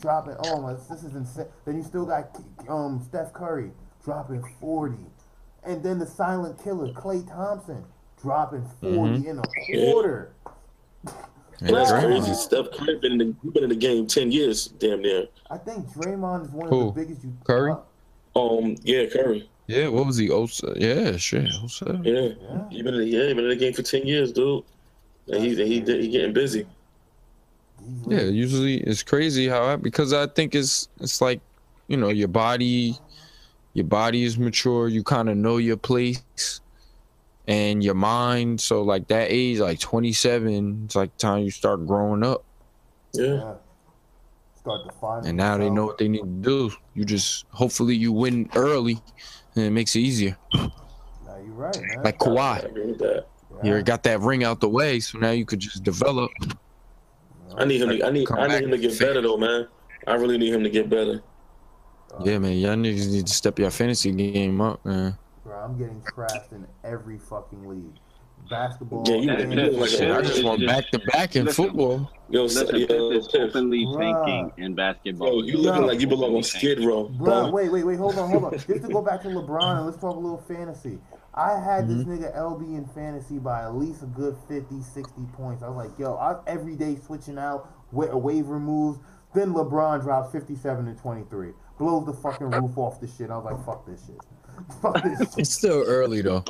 dropping. Oh my, this is insane. Then you still got um Steph Curry dropping 40, and then the silent killer Klay Thompson dropping 40 Mm-hmm. in a quarter. And That's Draymond. crazy. Steph Curry been in the, been in the game ten years, damn near. I think Draymond is one of the biggest. You Curry? Um, yeah, Curry. Yeah, what was he? Oh, yeah, shit. Oh, seven. Yeah, yeah. he been in the, yeah, he been in the game for ten years, dude. And he he he getting busy. Yeah, usually it's crazy how I, because I think it's it's like, you know, your body, your body is mature. You kind of know your place, and your mind. So like that age, like twenty seven, it's like time you start growing up, Yeah, Yeah. Start defining. and now they know what they need to do. You just hopefully you win early, and it makes it easier. Now you're right, man. Like I Kawhi, agree with that. you got that ring out the way, so now you could just develop. I need him. To, I need Come I need him to get better though, man. I really need him to get better. Uh, yeah, man, y'all niggas need to step your fantasy game up, man. Bro, I'm getting trashed in every fucking league. Basketball. Yeah, you- That- fantasy, that- look like Shit, I just want back to back in Listen. football. Yo, Listen, so, Pitt is openly Bruh. tanking in basketball. bro, you looking Yo. like you belong on Skid Row, Bro, bro. wait, wait, wait, hold on, hold on. Just to go back to LeBron and let's talk a little fantasy. I had this mm-hmm. nigga LB in fantasy by at least a good 50, 60 points. I was like, yo, I'm every day switching out wa- waiver moves. Then LeBron drops 57 and 23. Blows the fucking roof off the shit. I was like, fuck this shit. Fuck this shit. It's still early though.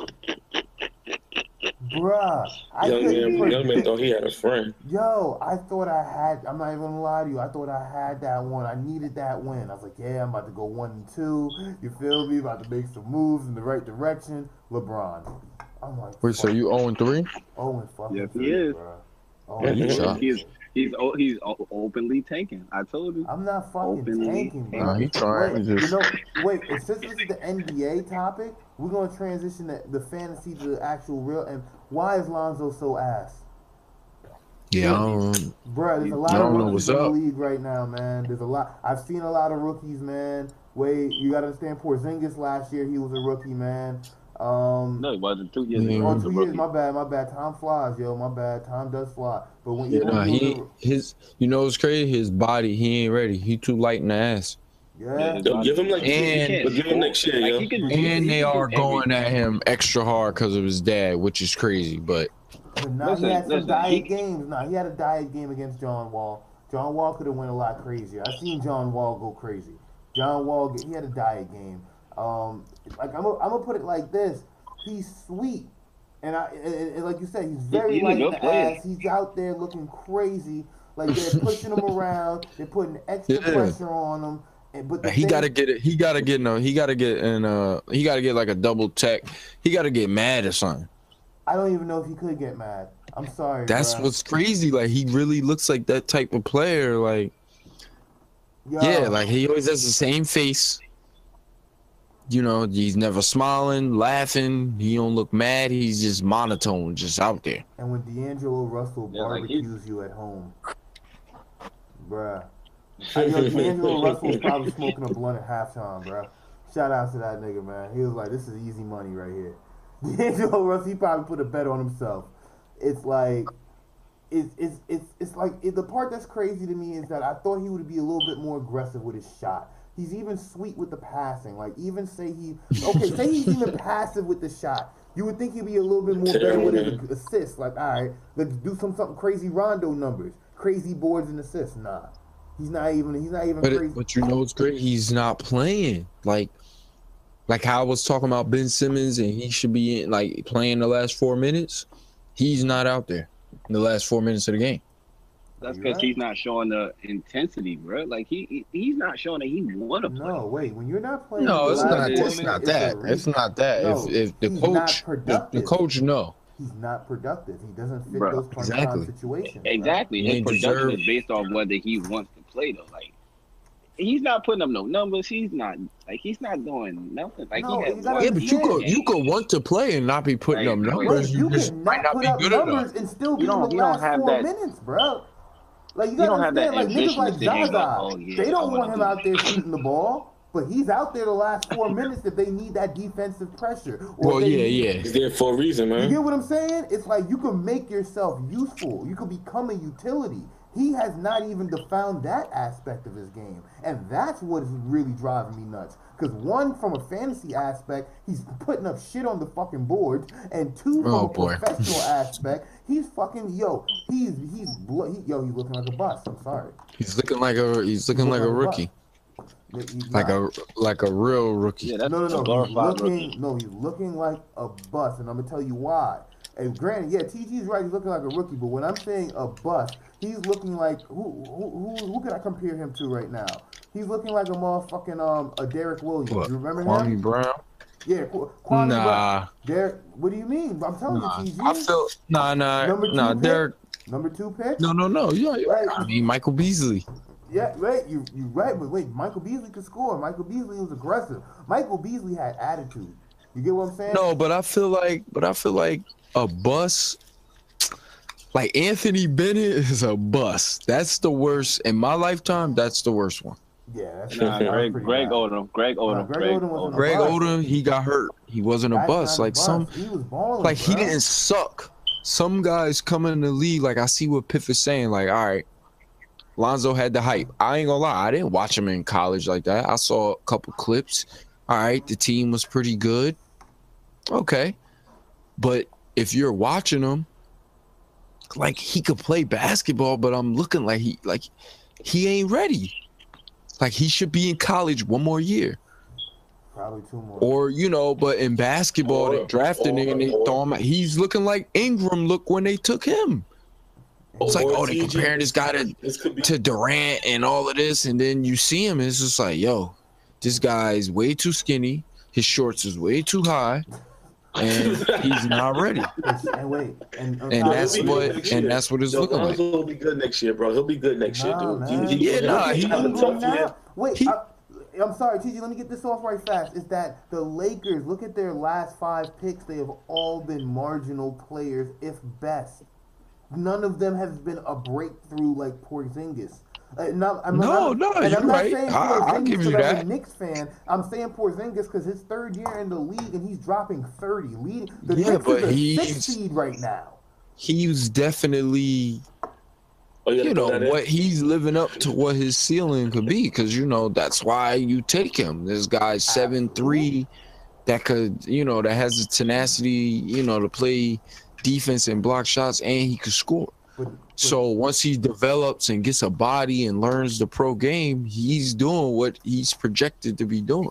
Bruh. I Young couldn't man, young man thought he had a friend. Yo, I thought I had. I'm not even gonna lie to you. I thought I had that one. I needed that win. I was like, yeah, I'm about to go one and two. You feel me? About to make some moves in the right direction. LeBron. I'm like, Wait, so you 0 and 3? Oh, and fucking Yes, he is. bruh. Oh, Yeah, and he three. Shot. He's he's o- he's o- openly tanking. I told you. I'm not fucking Openly tanking, bro. Nah, he trying Wait, to you know, wait. Since this is the NBA topic, we're gonna transition the, the fantasy to the actual real. And why is Lonzo so ass? Yeah, I don't, Bruh, there's a lot of rookies what's in the up. league right now, man. There's a lot. I've seen a lot of rookies, man. Wait, you gotta understand. Porzingis last year, he was a rookie, man. Um, No, it wasn't two years Yeah. ago. oh, he was a two years. My bad, my bad. Time flies, yo. My bad. Time does fly. But when you, nah, he his you know what's crazy? His body, he ain't ready. He too light in the ass. yeah, Yo, give him like And- He give him next year, yo. Like, he can- And they are going at him extra hard because of his dad, which is crazy. But but now Listen, he had some listen, diet he- games. Nah, he had a diet game against John Wall. John Wall could have went a lot crazier. I seen John Wall go crazy. John Wall, he had a diet game. Um, like I'm, gonna- I'm gonna put it like this: he's sweet, and I, and, and like you said, he's very he's light in the player. ass. He's out there looking crazy. Like they're pushing him around. They're putting extra Yeah. pressure on him. And, but he thing- gotta get it. He gotta get no. He gotta get in. Uh, he gotta get like a double tech. He gotta get mad or something. I don't even know if he could get mad. I'm sorry. That's bruh. what's crazy. Like he really looks like that type of player. Like Yo, yeah, like he always has the same face. You know, he's never smiling, laughing. He don't look mad. He's just monotone, just out there. And when D'Angelo Russell Yeah, like he- barbecues you at home, bruh. I know D'Angelo Russell was probably smoking a blunt at halftime, bruh. Shout out to that nigga, man. He was like, "This is easy money right here." D'Angelo Russell, he probably put a bet on himself. It's like, it's it's it's it's like it, the part that's crazy to me is that I thought he would be a little bit more aggressive with his shot. He's even sweet with the passing. Like even say he okay, say he's even passive with the shot. You would think he'd be a little bit more better with his assists. Like all right, let's do some something crazy Rondo numbers, crazy boards and assists. Nah, he's not even. He's not even But crazy. but you know it's great? He's not playing. Like like how I was talking about Ben Simmons and he should be in, like playing the last four minutes. He's not out there in the last four minutes of the game. That's because right. he's not showing the intensity, bro. Like he, he he's not showing that he want to play. No, wait. When you're not playing, No, it's not. it's It's not a that. re- It's not that. No, if if the he's not coach, the, the coach, no. He's not productive. He doesn't fit Bro, those crunch exactly. time situations. bro. Exactly. He His ain't production deserve- is based off whether he wants to play though. Like he's not putting up no numbers. He's not like he's not doing nothing. Like No, he you had Yeah, but you understand. could you could want to play and not be putting up numbers. Wait, You, you just can might not put be up good numbers enough. and still You be in don't- the you don't last have four that- minutes, bro. Like you You gotta don't have that understand, like niggas like to sit here and go, Zaza, "Oh, yeah, they don't wanna him do out there shooting the ball, but he's out there the last four minutes if they need that defensive pressure. or Well, they yeah, yeah. He's there for a reason, man. You get what I'm saying? It's like you can make yourself useful. You can become a utility. He has not even defined that aspect of his game. And that's what is really driving me nuts. Because one, from a fantasy aspect, he's putting up shit on the fucking boards. And two, from Oh, a boy. professional aspect, he's fucking yo, he's he's blo- he, yo, he's looking like a bust. I'm sorry. He's looking like a he's looking like a rookie, He- like a like a real rookie. Yeah, No, no, no. He's looking, rookie. no, he's looking like a bust, and I'm gonna tell you why. And granted, yeah, TG's right. He's looking like a rookie, but when I'm saying a bust, he's looking like who? Who? Who, who can I compare him to right now? He's looking like a motherfucking um a Derrick Williams. What? You remember Kwame him? Brown? Yeah, Qu- Kwame Brown. Nah, Derrick, what do you mean? I'm telling nah. you, TG. I feel nah, nah, Number nah. pick? Derrick, Number two pick. no, no, no. Yeah, yeah. Right. I mean Michael Beasley. Yeah, right. You you right, but wait, Michael Beasley could score. Michael Beasley was aggressive. Michael Beasley had attitude. You get what I'm saying? No, but I feel like, but I feel like a bus. Like Anthony Bennett is a bus. That's the worst in my lifetime. That's the worst one. Yeah, that's, Nah, Greg, pretty Greg bad. Oden, Greg Oden, Greg Greg Oden wasn't Oden. a Greg. Oden, he got hurt. He wasn't a That's bust. not a Like some, he was balling. like he didn't suck. Some guys coming in the league, like I see what Piff is saying. Like, all right, Lonzo had the hype. I ain't gonna lie, I didn't watch him in college like that. I saw a couple clips. All right, the team was pretty good. Okay, but if you're watching him, like he could play basketball, but I'm looking like he like he ain't ready. Like he should be in college one more year. Probably two more. Or you know, but in basketball, they drafted him and they throw him. out. He's looking like Ingram looked when they took him. It's like, oh, they TG. comparing this guy to, This could be to Durant and all of this, and then you see him, and it's just like, yo, this guy's way too skinny. His shorts is way too high, and he's not ready. and wait, and, uh, And He'll that's what and that's what it's Yo, looking like. Lonzo will be good next year, bro. He'll be good next year, dude. man. He, he, Yeah, nah, he'll he- have a Ingram tough now- year. Wait, He- I, I'm sorry, TG. Let me get this off right fast. Is that the Lakers? Look at their last five picks. They have all been marginal players, if best. None of them has been a breakthrough like Porzingis. Uh, not, I'm No, not, no, and you're I'm not right. saying I- I'll Porzingis give you 'cause I'm that. a Knicks fan. I'm saying Porzingis because his third year in the league and he's dropping 30. Leading the Yeah, Knicks but is a he's- six seed right now. He's definitely Oh, you, you know throw in? what he's living up to what his ceiling could be because you know that's why you take him this guy's seven three that could you know that has the tenacity you know to play defense and block shots and he could score But, but so once he develops and gets a body and learns the pro game he's doing what he's projected to be doing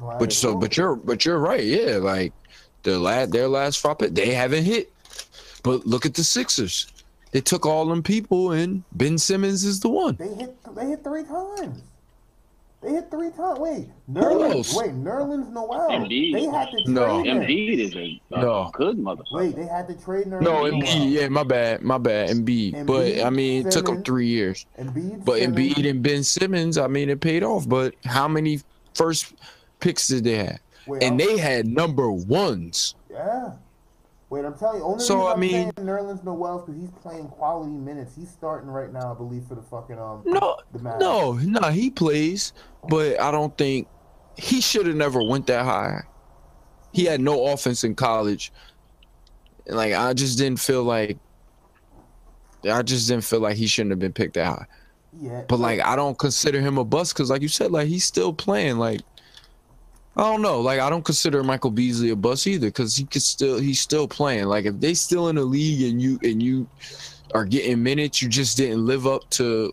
Right. but so but you're but you're right yeah like the last their last five they haven't hit but look at the sixers they took all them people and ben simmons is the one They hit. They hit three times. They hit three times. Wait, Who Nerlens. else? Wait, Nerlens Noel. Embiid. They had to trade No. him. Embiid is a, a No. good motherfucker. Wait, they had to trade Nerlens. No, Noel. Embiid. Yeah, my bad, my bad. Embiid, but I mean, it took them three years. Embiid. But Simmons, Embiid and Ben Simmons, I mean, it paid off. But how many first picks did they have? Wait, And I'm- they had number ones. Yeah. Wait, I'm telling you. Only So, I I'm mean- Nerlens Noel because he's playing quality minutes. He's starting right now, I believe, for the fucking um. No, no, no. He plays, but I don't think he should have never went that high. He had no offense in college. And, Like I just didn't feel like. I just didn't feel like he shouldn't have been picked that high. Yeah. But like I don't consider him a bust because like you said, like he's still playing. Like I don't know. Like I don't consider Michael Beasley a bust either because he could still he's still playing. Like if they still in the league and you and you are getting minutes, you just didn't live up to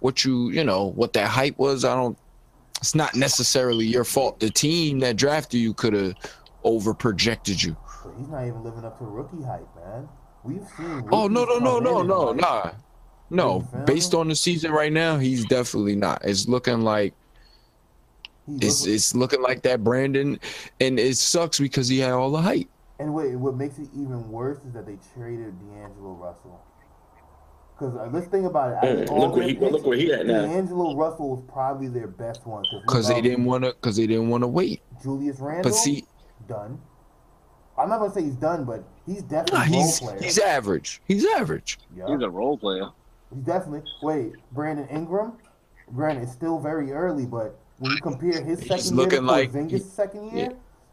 what you you know what that hype was. I don't. It's not necessarily your fault. The team that drafted you could have over projected you. But he's not even living up to rookie hype, man. We've seen. Oh no no no no no nah. No, based on the season right now, he's definitely not. It's looking like it's it's looking like that Brandon, and it sucks because he had all the hype. And wait, what makes it even worse is that they traded D'Angelo Russell. Because uh, let's think about it. Out Mm, look where he picks, look where he at now. D'Angelo Russell was probably their best one. Cause they didn't want to, cause they didn't want to wait. Julius Randle, But see, done. I'm not gonna say he's done, but he's nah, definitely a role he's player. he's average. He's average. yeah. He's a role player. He's definitely. Wait, Brandon Ingram. Granted, it's still very early, but when you compare his He's second year to looking like- Porzingis' second year,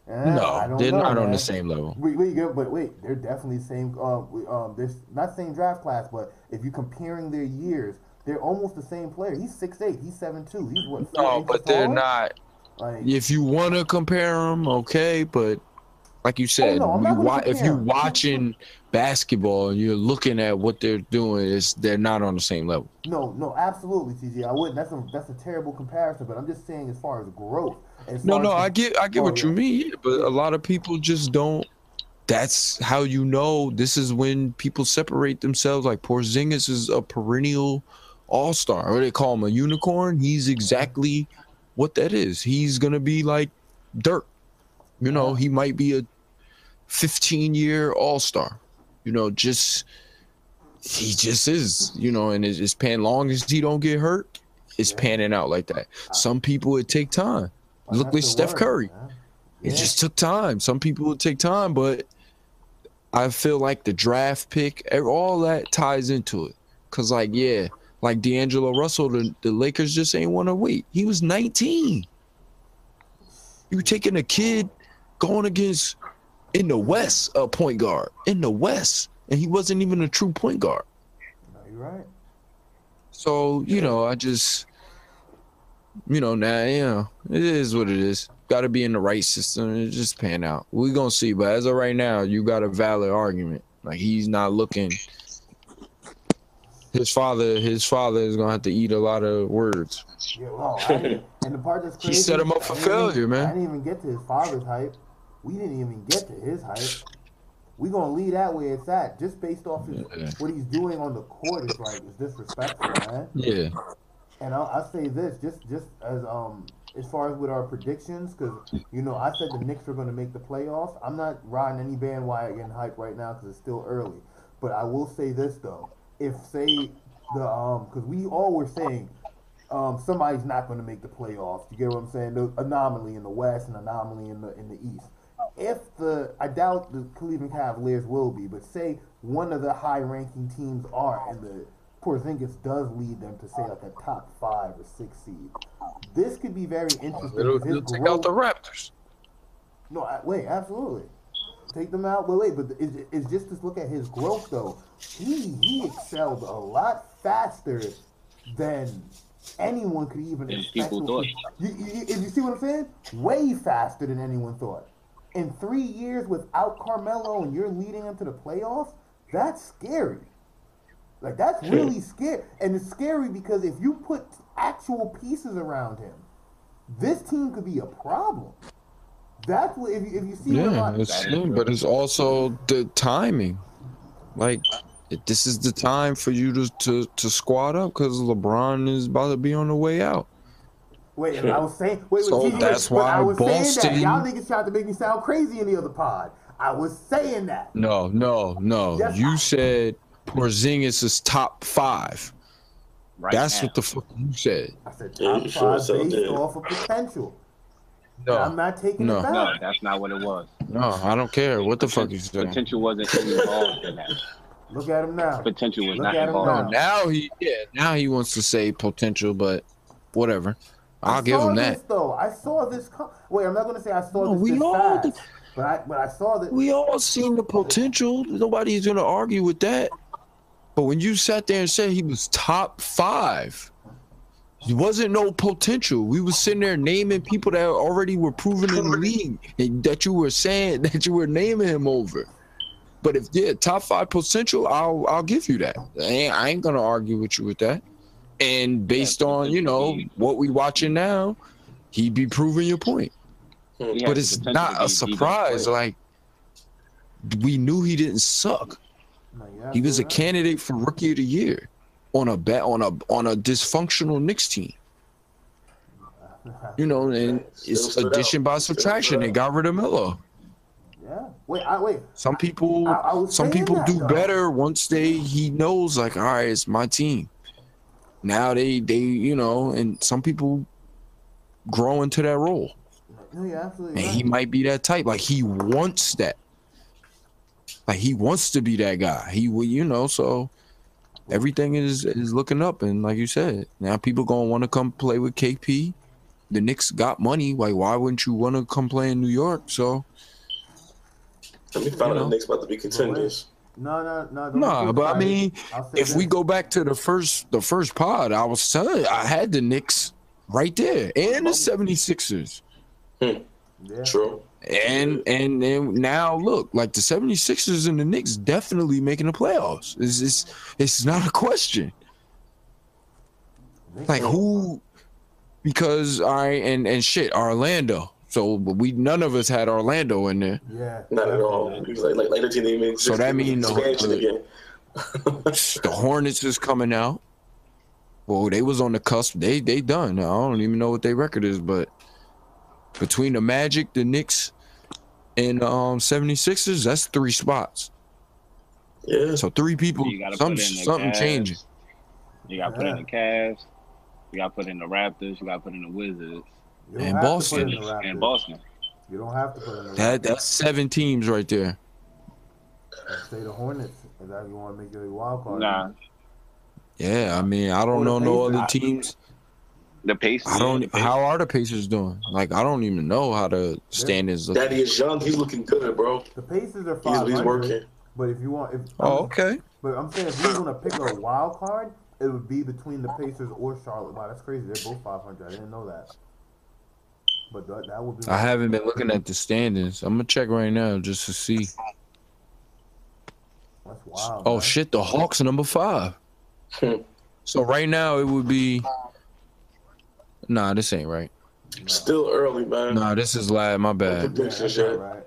eh, I no, don't they're know, not on the same level. Wait, wait, yeah, but wait, they're definitely the same. Uh, um, there's not same draft class, but if you're comparing their years, they're almost the same player. He's six eight. He's seven two. He's what? No, but they're taller? not. Like, If you want to compare them, okay, but like you oh, said, Oh, no, you wa- if compare you 'em. watching basketball and you're looking at what they're doing, is they're not on the same level. no, no, absolutely, TJ. I wouldn't. That's a that's a terrible comparison, but I'm just saying as far as growth. As No, no, as I get, I get Oh, what yeah. you mean, but a lot of people just don't. That's how you know. This is when people separate themselves. Like Porzingis is a perennial all star. What they call him a unicorn. He's exactly what that is. He's gonna be like Dirk. You know, uh-huh. he might be a 15 year all star. You know, just he just is. You know, and it's, it's pan long as he don't get hurt. It's Yeah. panning out like that. Some people it take time. Look like Steph word, Curry. man. It just took time. Some people would take time, but I feel like the draft pick, all that ties into it. Cause like, yeah, like D'Angelo Russell, the, the Lakers just ain't want to wait. He was 19. You were taking a kid going against in the West, a point guard in the West, and he wasn't even a true point guard. No, you're right. So you know, I just, you know, now you know, it is what it is. Got to be in the right system and it just pan out. We gonna see, but as of right now, you got a valid argument. Like he's not looking. His father, his father is gonna have to eat a lot of words. Yeah, well, I and the part that's crazy, He set him up for I didn't even- failure, man. I didn't even get to his father's hype. We didn't even get to his hype. We gonna leave that where it's at, just based off his, Yeah. what he's doing on the court is like is disrespectful, man. Yeah, And I'll, I'll say this, just just as um as far as with our predictions, because you know I said the Knicks were going to make the playoffs. I'm not riding any bandwagon hype right now because it's still early. But I will say this though, if say the um because we all were saying um somebody's not going to make the playoffs. You get what I'm saying? The anomaly in the West and anomaly in the in the East. If the I doubt the Cleveland Cavaliers will be, but say one of the high-ranking teams are, and the Porzingis does lead them to say like a top five or six seed. This could be very interesting. it'll, 'cause his it'll take out the Raptors. no, I, wait, absolutely. Take them out. Wait, wait, but it's, it's just to look at his growth though. He he excelled a lot faster than anyone could even Than expect. people thought. You, you, if you see what I'm saying? Way faster than anyone thought. In three years without Carmelo and you're leading them to the playoffs, that's scary. Like that's really scary, and it's scary because if you put actual pieces around him, this team could be a problem. That's what if you, if you see Yeah, it's true. but it's also the timing. Like, this is the time for you to to, to squat up because LeBron is about to be on the way out. Wait, and I was saying, wait, So wait, wait, that's but I why was saying that y'all niggas tried to make me sound crazy in the other pod. I was saying that. No, no, no. Yes, you I- said Porzingis is top five. Right That's now. what the fuck you said. I said top you sure five so based did. off of potential. No, I'm not taking No. it No, that's not what it was. no, I don't care what the fuck you said. Potential wasn't involved in that. Look at him now. Potential was Look not involved. now. Now he, yeah, now he wants to say potential, but whatever. I I'll give saw him this, that. though. I saw this. Com- Wait, I'm not gonna say I saw No, this we this all fast, did. but I but I saw that. We all seen the potential. Nobody's gonna argue with that. But when you sat there and said he was top five, he wasn't no potential. We was sitting there naming people that already were proven in the league and that you were saying that you were naming him over. But if yeah, top five potential, I'll I'll give you that. I ain't, I ain't gonna argue with you with that. And based on you know what we watching now, he'd be proving your point. He But it's not a be the best surprise. Like we knew he didn't suck. No, He was a candidate for rookie of the year. on a bet on a on a dysfunctional Knicks team. You know, and Still it's stood out. addition by subtraction. They got rid of Melo. Yeah. Wait. I wait. Some people, I- I some people that, do though. better once they he knows like, all right, it's my team. Now they they you know, and some people grow into that role, No, you're absolutely and right. he might be that type. Like he wants that. Like he wants to be that guy. He will, you know. So everything is is looking up, and like you said, now people gonna want to come play with KP. The Knicks got money. Like, why wouldn't you want to come play in New York? So Let me find You out know. the Knicks about to be contenders. No, no, no. don't Nah, get but I mean, I'll if we go back to the first the first pod, I was telling I had the Knicks right there and the 76ers. Hmm. yeah. True. And and then now look, like the 76ers and the Knicks definitely making the playoffs. It's it's, it's not a question. Like who because all right and and shit, Orlando. So we none of us had Orlando in there. Yeah. Not at all. definitely. Like, like, like the team didn't even So that mean the- expansion the- again. The Hornets is coming out. Well, they was on the cusp. They they done. I don't even know what their record is, but between the Magic, the Knicks, and um 76ers, that's three spots. yeah. So three people, You gotta some put in the something Cavs. changing. You got to put in the Cavs. You got to put in the Raptors. You got to put in the Wizards You And Boston. in and Boston. You don't have to put in the that, That's seven teams right there. Say the Hornets. Is that you want to make your wild card? Nah, Yeah, I mean, I don't the know no other teams. the Pacers. I don't. Pacers. How are the Pacers doing? Like, I don't even know how the standings look. Daddy is young. He's looking good, bro. The Pacers are He's, 500. he's working. But if you want, if Oh, okay. But I'm saying if you're gonna pick a wild card, it would be between the Pacers or Charlotte. Wow, that's crazy. They're both 500. I didn't know that. But that, that would be. I haven't been looking at the standings. I'm gonna check right now just to see. That's wild. Oh man. shit, the Hawks are number five. So right now it would be. Nah, this ain't right. Still early, man. Nah, this is lad. My Yeah, bad. that's Predictions, not right.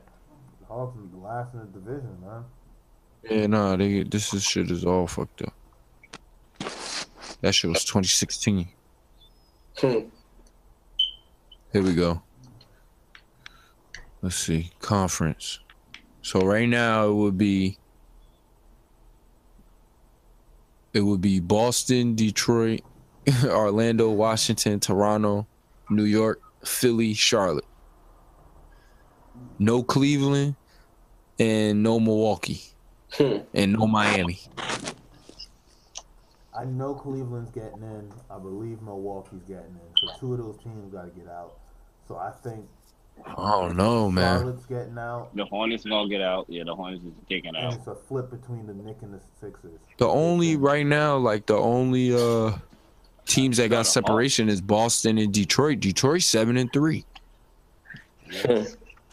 The Hawks is the last in the division, man. Yeah, nah, they this is shit is all fucked up. That shit was 2016. Hmm. Here we go. Let's see. Conference. So right now it would be it would be Boston, Detroit, Orlando, Washington, Toronto, New York, Philly, Charlotte. No Cleveland and no Milwaukee Hmm. and no Miami. I know Cleveland's getting in. I believe Milwaukee's getting in. So two of those teams got to get out. So I think Oh don't man. Charlotte's getting out. The Hornets gonna get out. Yeah, the Hornets is kicking And out. it's a flip between the Knicks and the Sixers. The only right now, like the only uh teams that got separation is Boston and Detroit. Detroit seven and three.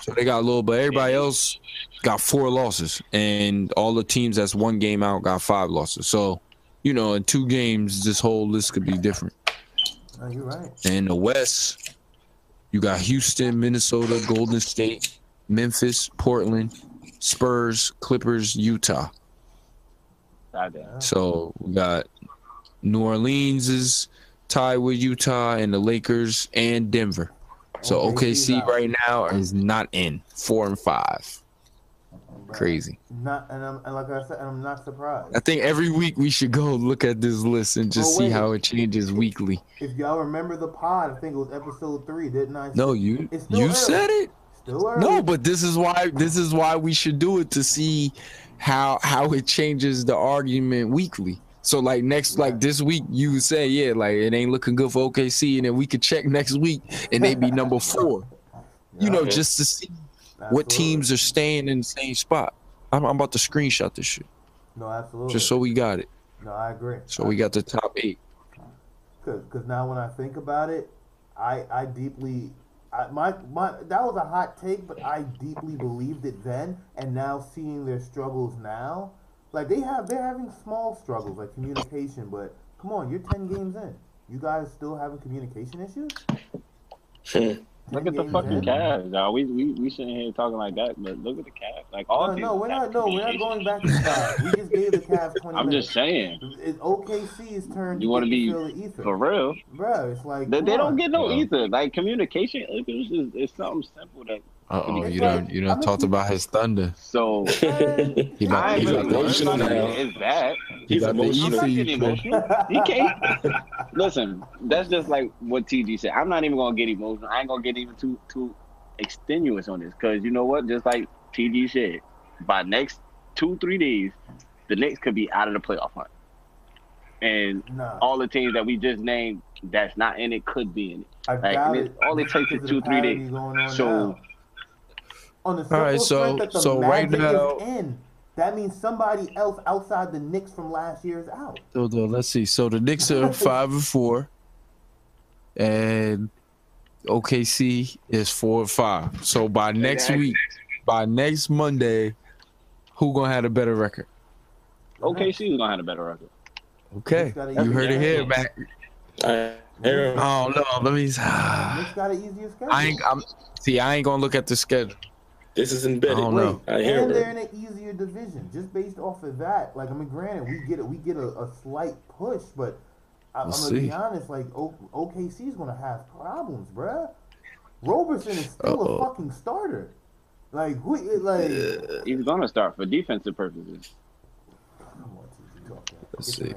So they got a little, but everybody else got four losses, and all the teams that's one game out got five losses. So, you know, in two games, this whole list could be different. No, you're right. And the West, you got Houston, Minnesota, Golden State, Memphis, Portland, Spurs, Clippers, Utah. Goddamn. So we got New Orleans is tied with Utah and the Lakers and Denver. So OKC right now is not in four and five. Right. Crazy. Not and I'm and like I said, I'm not surprised. I think every week we should go look at this list and just Oh, see how it changes weekly. If y'all remember the pod, I think it was episode three, didn't I? No, you you early. said it. Still early. No, but this is why this is why we should do it to see how how it changes the argument weekly. So like next like this week you would say yeah like it ain't looking good for OKC and then we could check next week and they be number four. You know Yeah. just to see what teams are staying in the same spot. I'm, I'm about to screenshot this shit No, absolutely. just so we got it. No, I agree. So we got the top eight. Because now when I think about it, I I deeply. I, my my that was a hot take, but I deeply believed it then, and now seeing their struggles now, like they have they're having small struggles like communication. But come on, you're ten games in, you guys still having communication issues? Hmm. Look at the games fucking in. Cavs, dog. We we we sitting here talking like that, but look at the Cavs. Like all No, teams no, we're not. No, we're not going back to the Cavs. We just gave the Cavs 20 I'm minutes. just saying, It's OKC's turn You wanna be to feel the ether. for real. Bro, it's like They, they don't get no Well. ether. Like communication is, is, is something simple that. Uh oh, you like- don't you I'm don't a- talked about his thunder. So He I about, ain't he really about, emotional now. it. It's that. he He's about to emotional. I'm not getting emotional. He can't. Listen, that's just like what TG said. I'm not even gonna get emotional. I ain't gonna get even too too extenuous on this because you know what? Just like TG said, by next two three days, the Knicks could be out of the playoff hunt, and Nah, all the teams that we just named that's not in it could be in it. Like, it. it- all it takes is two, three days. So- now. On the simple All right, so- strength that the so right Magic now- is in, that means somebody else outside the Knicks from last year is out. So, though, let's see. So the Knicks are five and four, and OKC is four and five. So by next Exactly. week, by next Monday, who gonna have a better record? OKC is gonna have a better record. Okay, Knicks got a you heard it here, schedule. Mac. I, Oh no, let me. Knicks got an easier schedule. I ain't. I'm. See, I ain't gonna look at the schedule. This is embedded. I don't know. I hear and it. they're in an easier division. Just based off of that, like I mean, granted, we get it, we get a, a slight push, but I, I'm We'll gonna be honest, like o, OKC is gonna have problems, bruh. Roberson is still Uh-oh. a fucking starter. Like who? Like He's gonna start for defensive purposes. come on, TG, talk that. Let's see.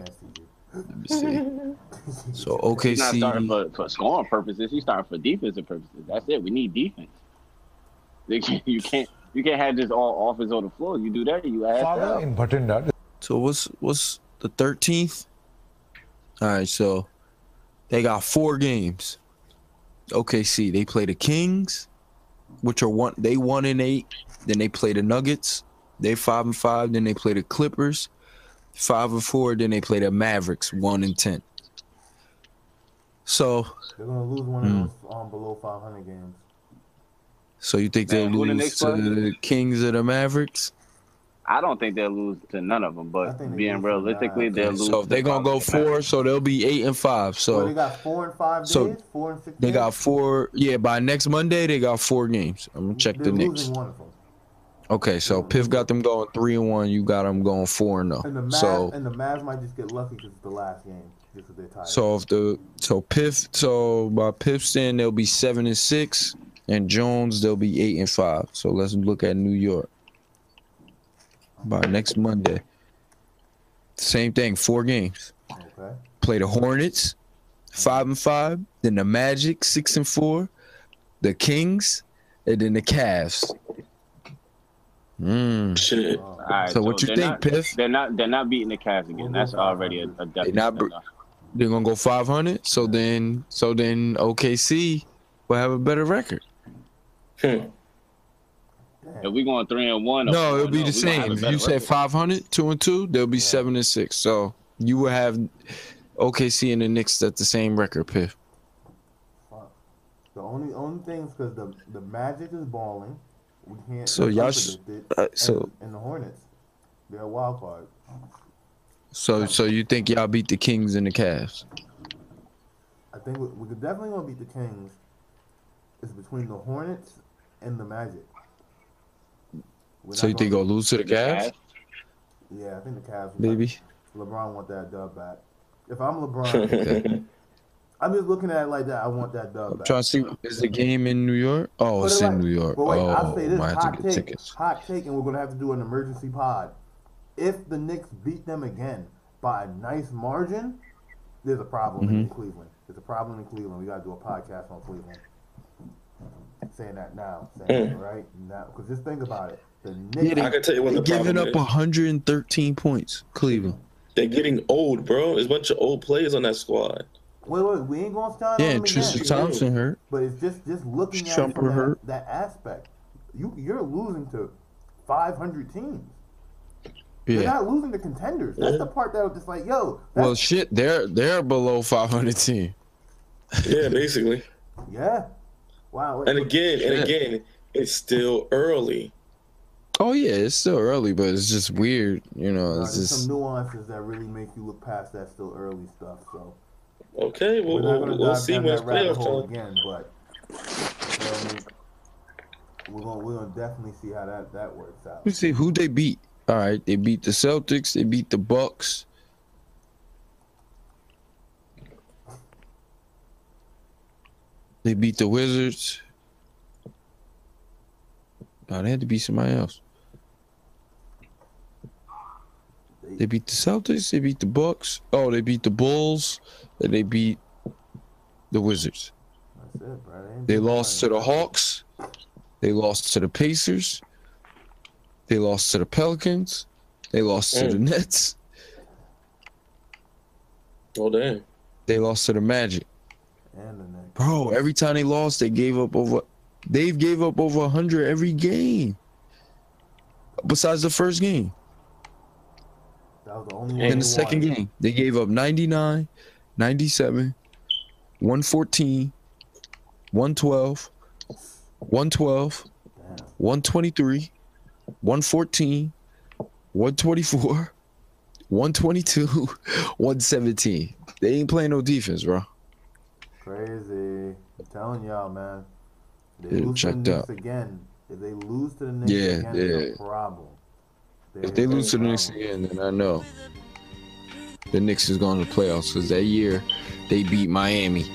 Let me see. So He's not starting for, for scoring purposes. He's starting for defensive purposes. That's it. We need defense. They can't, you can't you can't have this all offense on the floor. You do that, you ass Father out. in Bhatinda So what's what's the thirteenth? All right, so they got four games. OKC they play the Kings, which are one they one and eight. Then they play the Nuggets. They five and five. Then they play the Clippers, five and four. Then they play the Mavericks, one and ten. So They're gonna lose one Hmm. of those um, below 500 games. So you think they'll Man, who the lose to the Kings or the Mavericks? I don't think they'll lose to none of them, but think they being realistically, nine. they'll lose. So if they're gonna go four, so they'll be eight and five. So So they got four and five so days, four and six. They days? got four. Yeah, by next Monday they got four games. I'm gonna check They're the Knicks. losing one of them. Okay, so Piff got them going three and one. You got them going four and And the. Mavs, So and the Mavs might just get lucky because it's the last game, just because they're so if the so Piff so by Piff's stand they'll be seven and six, and Jones they'll be eight and five. So let's look at New York. By next Monday, same thing. Four games. okay. Play the Hornets, five and five. Then the Magic, six and four. The Kings, and then the Cavs. Mm. Shit. All right, So what you think, not, Piff? They're not. They're not beating the Cavs again. That's already a, a definite. not br- They're gonna go 500. So then, so then OKC will have a better record. Hmm. If we going three and one, No, it'll be the we gonna have same. If you said record. 500, two and two, they'll be Yeah. seven and six. So you will have OKC and the Knicks at the same record, Piff. The only only thing is because the the Magic is balling. We can't. So y'all sh- unpredicted. Uh, so, and, and the Hornets, they're a wild card. so, so you think y'all beat the Kings and the Cavs? I think we, we could definitely gonna beat the Kings. It's between the Hornets and the Magic. We're So not you think gonna- gonna lose to the Cavs, Yeah, I think the Cavs. baby? LeBron want that dub back. If I'm LeBron, I'm just looking at it like that. I want that dub I'm back. trying to see. Is the game in New York? Oh, But it's like- in New York. But wait, oh, I'll say this have hot to get take, tickets. hot take, and we're gonna have to do an emergency pod. If the Knicks beat them again by a nice margin, there's a problem in Mm-hmm. Cleveland. There's a problem in Cleveland. We gotta do a podcast on Cleveland. Saying that now, saying mm. that right now, because just think about it. The Knicks, I can tell you what They're the giving up is. 113 points, Cleveland. They're getting old, bro. There's a bunch of old players on that squad. wait, wait, we ain't gonna start Yeah, and them Tristan again. Thompson hurt. But it's just just looking at it Shumpert from that, hurt. that aspect. You you're losing to 500 teams. You're not losing to contenders. That's Yeah. the part that was just like, yo, that's, Well, shit, they're they're below 500 team. Yeah, basically. yeah. Wow. And again, and again, it's still early. Oh yeah, it's still early, but it's just weird, you know. It's there's just some nuances that really make you look past that still early stuff. So Okay, we're we'll, not we'll, gonna we'll see down when it's playoff time. again. But feel me? We're gonna we're gonna definitely see how that that works out. Let me see who they beat. All right, they beat the Celtics. They beat the Bucks. They beat the Wizards. No, they had to beat somebody else. They beat the Celtics. They beat the Bucks. Oh, they beat the Bulls. And they beat the Wizards. That's it, bro. They lost to the Hawks. They lost to the Pacers. They lost to the Pelicans. They lost to the. Nets. Oh damn. They lost to the Magic. And the Knicks. Bro, every time they lost, they gave up over. They've gave up over 100 every game. Besides the first game. That was the only In one. In the second wanted. game, they gave up 99, 97, 114, 112, 112, Damn. 123, 114, 124, 122, 117. They ain't playing no defense, bro. Crazy. I'm telling y'all, man. They Yeah, lose to the checked Knicks out. again. If they lose to the Knicks Yeah, again, it's a problem. If they lose to the Knicks problem. again, then I know the Knicks is going to the playoffs because that year they beat Miami.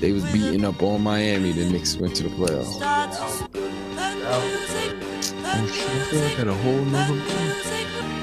They was beating up on Miami. The Knicks went to the playoffs. Yeah, that was good. That was good. Oh shit! I feel like I had a whole nother.